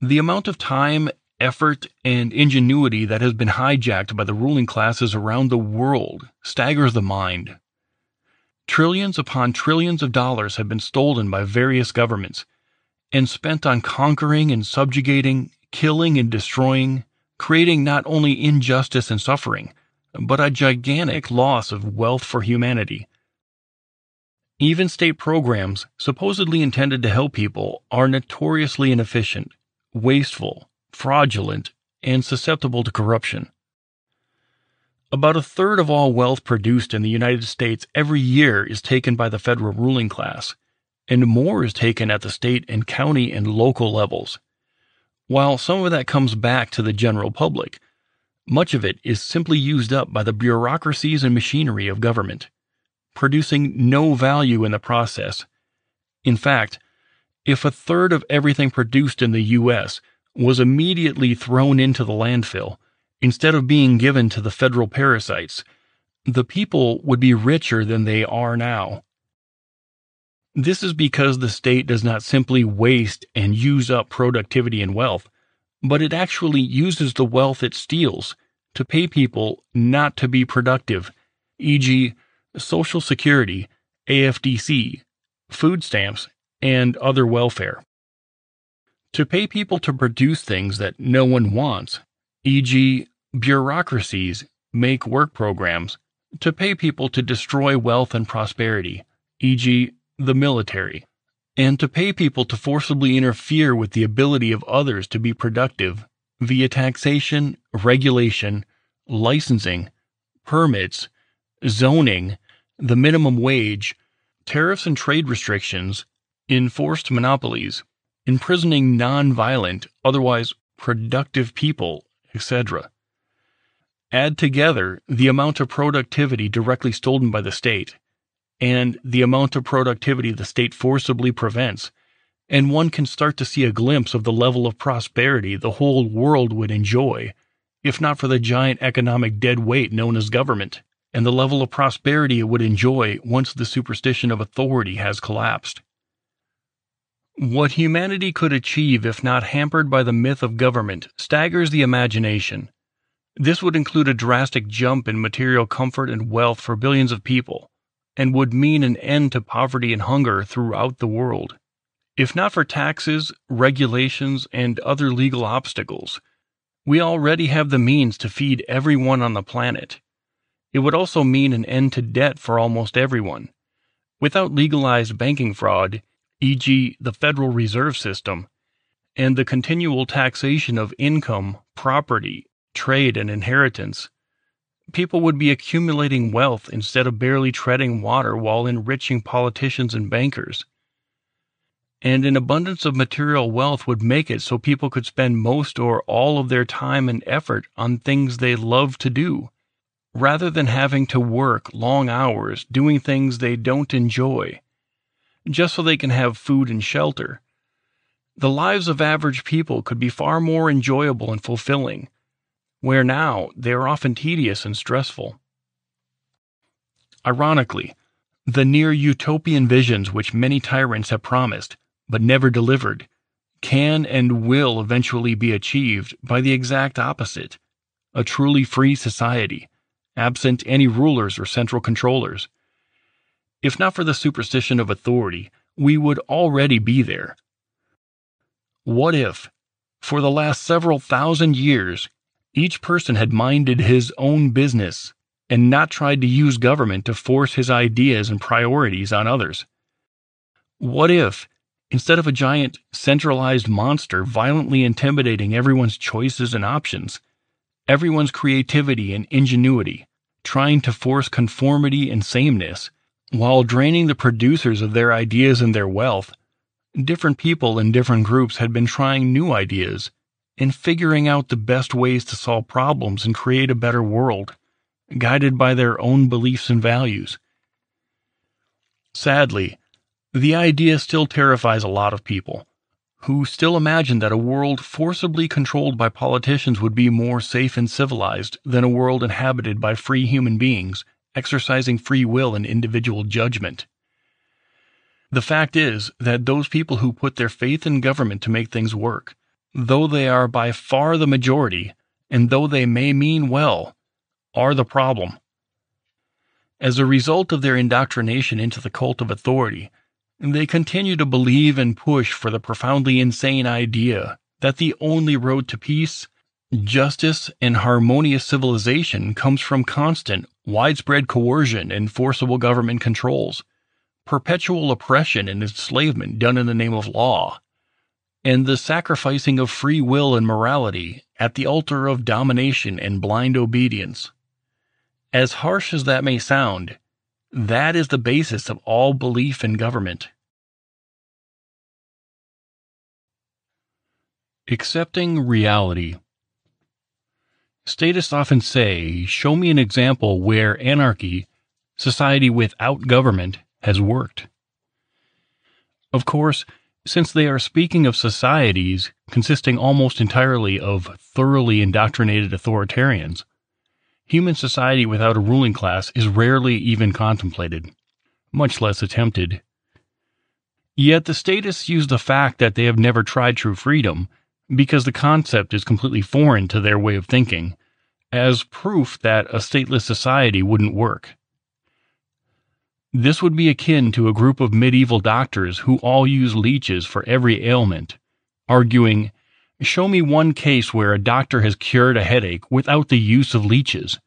The amount of time, effort, and ingenuity that has been hijacked by the ruling classes around the world staggers the mind. Trillions upon trillions of dollars have been stolen by various governments and spent on conquering and subjugating, killing and destroying, creating not only injustice and suffering, but a gigantic loss of wealth for humanity. Even state programs supposedly intended to help people are notoriously inefficient, wasteful, fraudulent, and susceptible to corruption. About a third of all wealth produced in the United States every year is taken by the federal ruling class, and more is taken at the state and county and local levels. While some of that comes back to the general public, much of it is simply used up by the bureaucracies and machinery of government, producing no value in the process. In fact, if a third of everything produced in the U.S. was immediately thrown into the landfill, instead of being given to the federal parasites, the people would be richer than they are now. This is because the state does not simply waste and use up productivity and wealth, but it actually uses the wealth it steals to pay people not to be productive, e.g., Social Security, AFDC, food stamps, and other welfare. To pay people to produce things that no one wants, e.g., bureaucracies make work programs to pay people to destroy wealth and prosperity, e.g., the military, and to pay people to forcibly interfere with the ability of others to be productive via taxation, regulation, licensing, permits, zoning, the minimum wage, tariffs and trade restrictions, enforced monopolies, imprisoning non-violent, otherwise productive people, etc. Add together the amount of productivity directly stolen by the state and the amount of productivity the state forcibly prevents, and one can start to see a glimpse of the level of prosperity the whole world would enjoy, if not for the giant economic dead weight known as government, and the level of prosperity it would enjoy once the superstition of authority has collapsed. What humanity could achieve if not hampered by the myth of government staggers the imagination. This would include a drastic jump in material comfort and wealth for billions of people and would mean an end to poverty and hunger throughout the world. If not for taxes, regulations, and other legal obstacles, we already have the means to feed everyone on the planet. It would also mean an end to debt for almost everyone. Without legalized banking fraud, e.g., the Federal Reserve System, and the continual taxation of income, property, trade, and inheritance, people would be accumulating wealth instead of barely treading water while enriching politicians and bankers. And an abundance of material wealth would make it so people could spend most or all of their time and effort on things they love to do, rather than having to work long hours doing things they don't enjoy, just so they can have food and shelter. The lives of average people could be far more enjoyable and fulfilling where now they are often tedious and stressful. Ironically, the near utopian visions which many tyrants have promised, but never delivered, can and will eventually be achieved by the exact opposite a truly free society, absent any rulers or central controllers. If not for the superstition of authority, we would already be there. What if, for the last several thousand years, each person had minded his own business and not tried to use government to force his ideas and priorities on others? What if, instead of a giant centralized monster violently intimidating everyone's choices and options, everyone's creativity and ingenuity, trying to force conformity and sameness, while draining the producers of their ideas and their wealth, different people in different groups had been trying new ideas and figuring out the best ways to solve problems and create a better world, guided by their own beliefs and values. Sadly, the idea still terrifies a lot of people, who still imagine that a world forcibly controlled by politicians would be more safe and civilized than a world inhabited by free human beings exercising free will and individual judgment. The fact is that those people who put their faith in government to make things work, though they are by far the majority, and though they may mean well, are the problem. As a result of their indoctrination into the cult of authority, they continue to believe and push for the profoundly insane idea that the only road to peace, justice, and harmonious civilization comes from constant, widespread coercion and forcible government controls, perpetual oppression and enslavement done in the name of law, and the sacrificing of free will and morality at the altar of domination and blind obedience. As harsh as that may sound, that is the basis of all belief in government. Accepting reality. Statists often say, Show me an example where anarchy, society without government, has worked. Of course, since they are speaking of societies consisting almost entirely of thoroughly indoctrinated authoritarians, human society without a ruling class is rarely even contemplated, much less attempted. Yet the statists use the fact that they have never tried true freedom, because the concept is completely foreign to their way of thinking, as proof that a stateless society wouldn't work. This would be akin to a group of medieval doctors who all use leeches for every ailment, arguing Show me one case where a doctor has cured a headache without the use of leeches.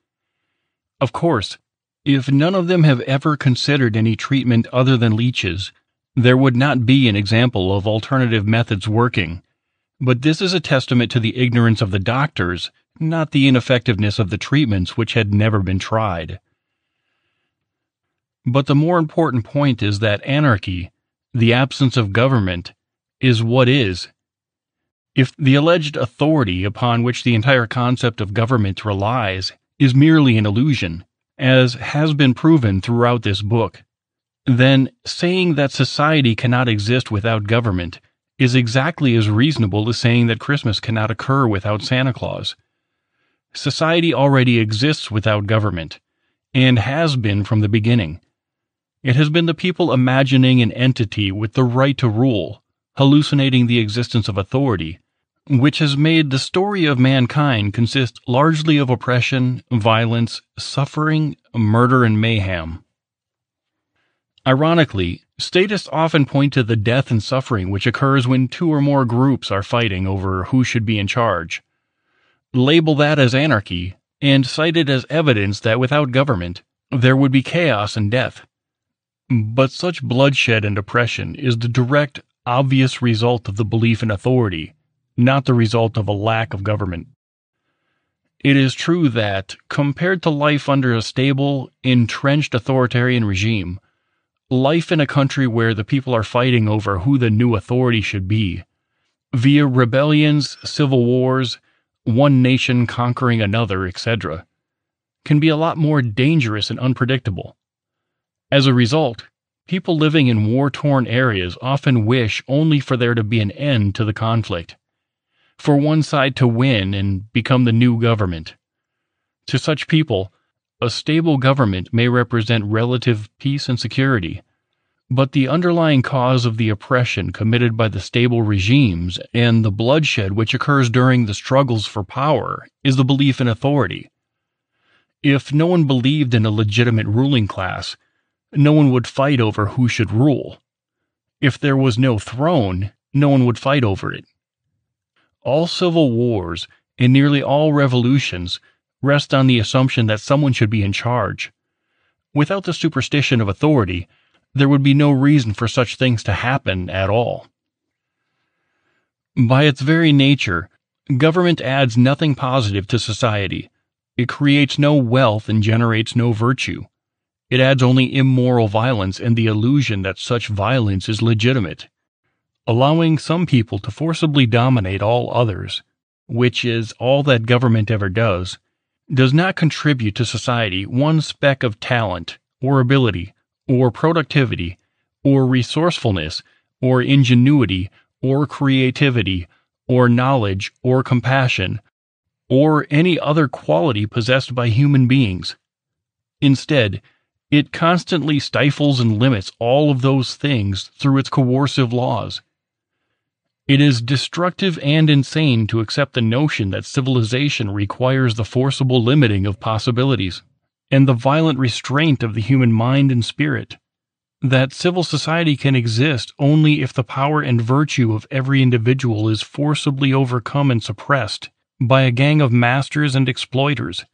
Of course, if none of them have ever considered any treatment other than leeches, there would not be an example of alternative methods working. But this is a testament to the ignorance of the doctors, not the ineffectiveness of the treatments which had never been tried. But the more important point is that anarchy, the absence of government, is what is if the alleged authority upon which the entire concept of government relies is merely an illusion, as has been proven throughout this book, then saying that society cannot exist without government is exactly as reasonable as saying that Christmas cannot occur without Santa Claus. Society already exists without government, and has been from the beginning. It has been the people imagining an entity with the right to rule, hallucinating the existence of authority, which has made the story of mankind consist largely of oppression, violence, suffering, murder, and mayhem. Ironically, statists often point to the death and suffering which occurs when two or more groups are fighting over who should be in charge. Label that as anarchy, and cite it as evidence that without government, there would be chaos and death. But such bloodshed and oppression is the direct, obvious result of the belief in authority not the result of a lack of government. It is true that, compared to life under a stable, entrenched authoritarian regime, life in a country where the people are fighting over who the new authority should be, via rebellions, civil wars, one nation conquering another, etc., can be a lot more dangerous and unpredictable. As a result, people living in war torn areas often wish only for there to be an end to the conflict for one side to win and become the new government. To such people, A stable government may represent relative peace and security, but the underlying cause of the oppression committed by the stable regimes and the bloodshed which occurs during the struggles for power is the belief in authority. If no one believed in a legitimate ruling class, no one would fight over who should rule. If there was no throne, no one would fight over it. All civil wars and nearly all revolutions rest on the assumption that someone should be in charge. Without the superstition of authority, there would be no reason for such things to happen at all. By its very nature, government adds nothing positive to society. It creates no wealth and generates no virtue. It adds only immoral violence and the illusion that such violence is legitimate. Allowing some people to forcibly dominate all others, which is all that government ever does, does not contribute to society one speck of talent or ability or productivity, or resourcefulness, or ingenuity, or creativity, or knowledge, or compassion, or any other quality possessed by human beings. Instead, it constantly stifles and limits all of those things through its coercive laws. It is destructive and insane to accept the notion that civilization requires the forcible limiting of possibilities and the violent restraint of the human mind and spirit. That civil society can exist only if the power and virtue of every individual is forcibly overcome and suppressed by a gang of masters and exploiters.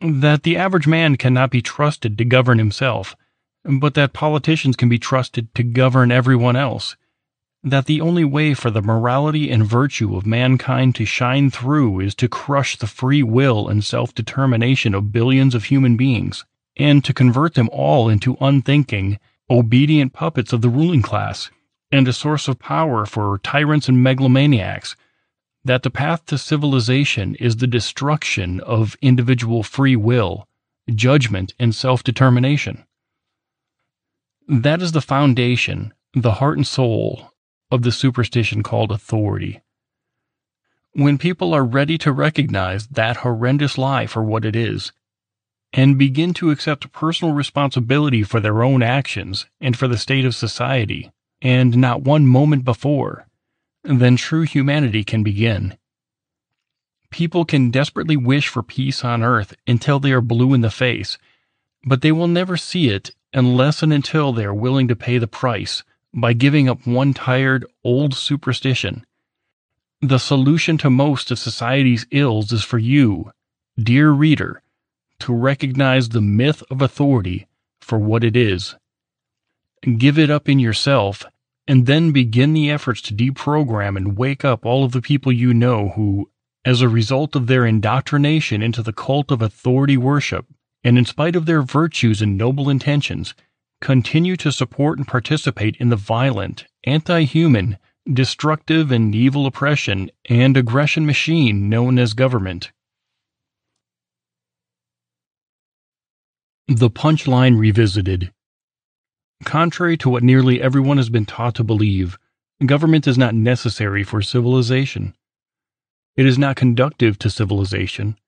That the average man cannot be trusted to govern himself, but that politicians can be trusted to govern everyone else that the only way for the morality and virtue of mankind to shine through is to crush the free will and self determination of billions of human beings, and to convert them all into unthinking, obedient puppets of the ruling class, and a source of power for tyrants and megalomaniacs. That the path to civilization is the destruction of individual free will, judgment, and self determination. That is the foundation, the heart and soul of the superstition called authority. When people are ready to recognize that horrendous lie for what it is, and begin to accept personal responsibility for their own actions and for the state of society, and not one moment before, then true humanity can begin. People can desperately wish for peace on earth until they are blue in the face, but they will never see it unless and until they are willing to pay the price by giving up one tired, old superstition. The solution to most of society's ills is for you, dear reader, to recognize the myth of authority for what it is. Give it up in yourself, and then begin the efforts to deprogram and wake up all of the people you know who, as a result of their indoctrination into the cult of authority worship, and in spite of their virtues and noble intentions, continue to support and participate in the violent, anti human, destructive, and evil oppression and aggression machine known as government. The Punchline Revisited Contrary to what nearly everyone has been taught to believe, government is not necessary for civilization. It is not conductive to civilization.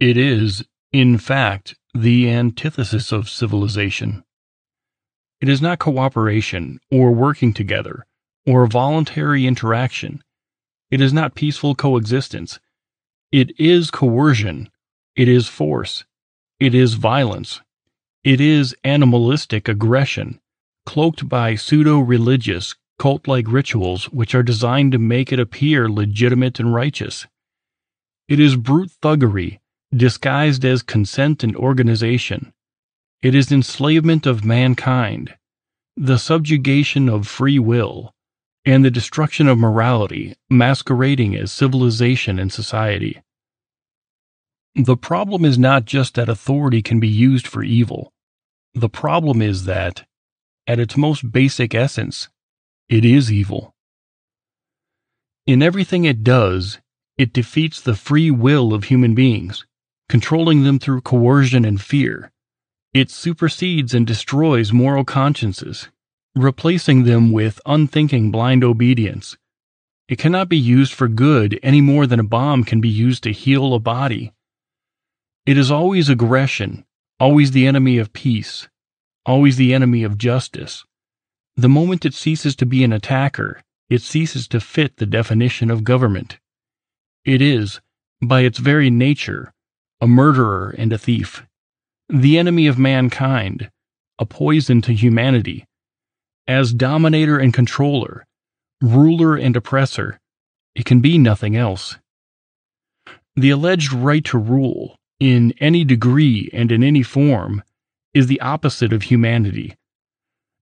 It is, in fact, the antithesis of civilization. It is not cooperation, or working together, or voluntary interaction. It is not peaceful coexistence. It is coercion. It is force. It is violence. It is animalistic aggression, cloaked by pseudo religious, cult like rituals which are designed to make it appear legitimate and righteous. It is brute thuggery, disguised as consent and organization. It is enslavement of mankind, the subjugation of free will, and the destruction of morality masquerading as civilization and society. The problem is not just that authority can be used for evil. The problem is that, at its most basic essence, it is evil. In everything it does, it defeats the free will of human beings, controlling them through coercion and fear it supersedes and destroys moral consciences, replacing them with unthinking blind obedience. It cannot be used for good any more than a bomb can be used to heal a body. It is always aggression, always the enemy of peace, always the enemy of justice. The moment it ceases to be an attacker, it ceases to fit the definition of government. It is, by its very nature, a murderer and a thief, the enemy of mankind, a poison to humanity. As dominator and controller, ruler and oppressor, it can be nothing else. The alleged right to rule, in any degree and in any form, is the opposite of humanity.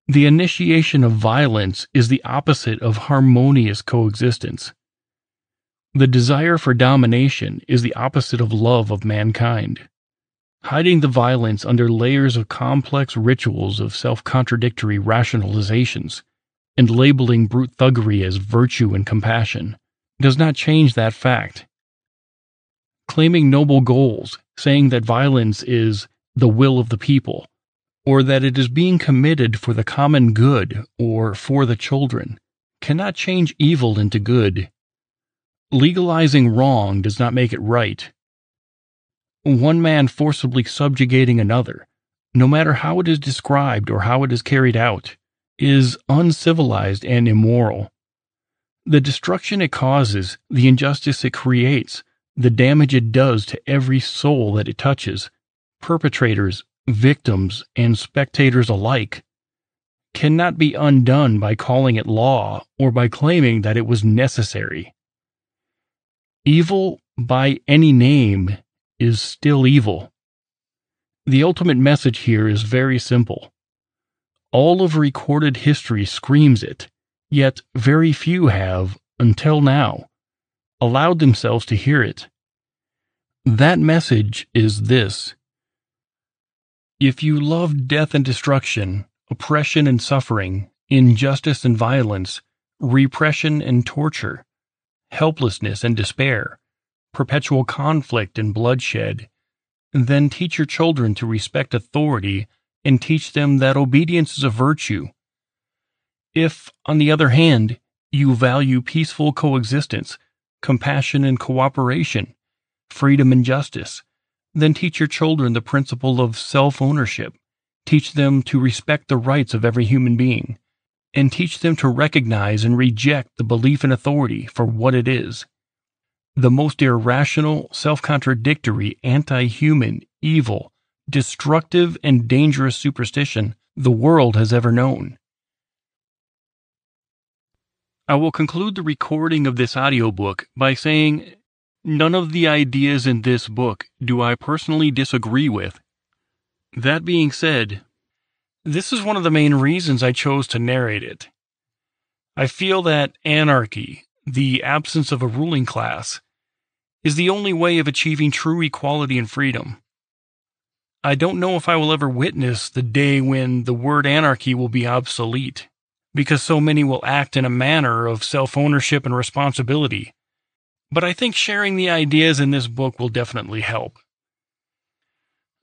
The initiation of violence is the opposite of harmonious coexistence. The desire for domination is the opposite of love of mankind. Hiding the violence under layers of complex rituals of self contradictory rationalizations and labeling brute thuggery as virtue and compassion does not change that fact. Claiming noble goals, saying that violence is the will of the people, or that it is being committed for the common good or for the children, cannot change evil into good. Legalizing wrong does not make it right. One man forcibly subjugating another, no matter how it is described or how it is carried out, is uncivilized and immoral. The destruction it causes, the injustice it creates, the damage it does to every soul that it touches, perpetrators, victims, and spectators alike, cannot be undone by calling it law or by claiming that it was necessary. Evil by any name is still evil. The ultimate message here is very simple. All of recorded history screams it, yet very few have, until now, allowed themselves to hear it. That message is this If you love death and destruction, oppression and suffering, injustice and violence, repression and torture, helplessness and despair, perpetual conflict and bloodshed, then teach your children to respect authority and teach them that obedience is a virtue. If, on the other hand, you value peaceful coexistence, compassion and cooperation, freedom and justice, then teach your children the principle of self ownership. Teach them to respect the rights of every human being, and teach them to recognize and reject the belief in authority for what it is the most irrational, self contradictory, anti human, evil, destructive, and dangerous superstition the world has ever known. I will conclude the recording of this audiobook by saying none of the ideas in this book do I personally disagree with. That being said, this is one of the main reasons I chose to narrate it. I feel that anarchy, the absence of a ruling class, is the only way of achieving true equality and freedom. I don't know if I will ever witness the day when the word anarchy will be obsolete, because so many will act in a manner of self ownership and responsibility. But I think sharing the ideas in this book will definitely help.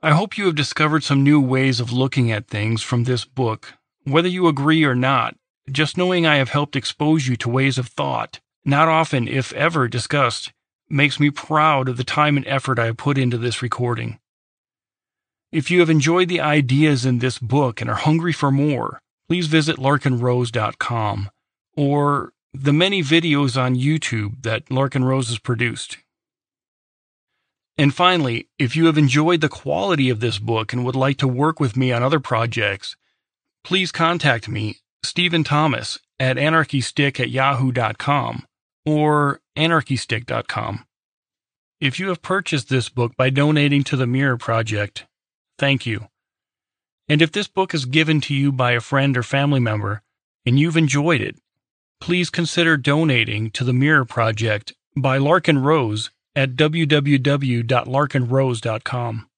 I hope you have discovered some new ways of looking at things from this book, whether you agree or not. Just knowing I have helped expose you to ways of thought, not often, if ever, discussed, makes me proud of the time and effort I have put into this recording. If you have enjoyed the ideas in this book and are hungry for more, please visit larkenrose.com or the many videos on YouTube that Larken Rose has produced. And finally, if you have enjoyed the quality of this book and would like to work with me on other projects, please contact me, Stephen Thomas, at anarchystick at yahoo.com or anarchystick.com. If you have purchased this book by donating to the Mirror Project, thank you. And if this book is given to you by a friend or family member and you've enjoyed it, please consider donating to the Mirror Project by Larken Rose at www.larkenrose.com.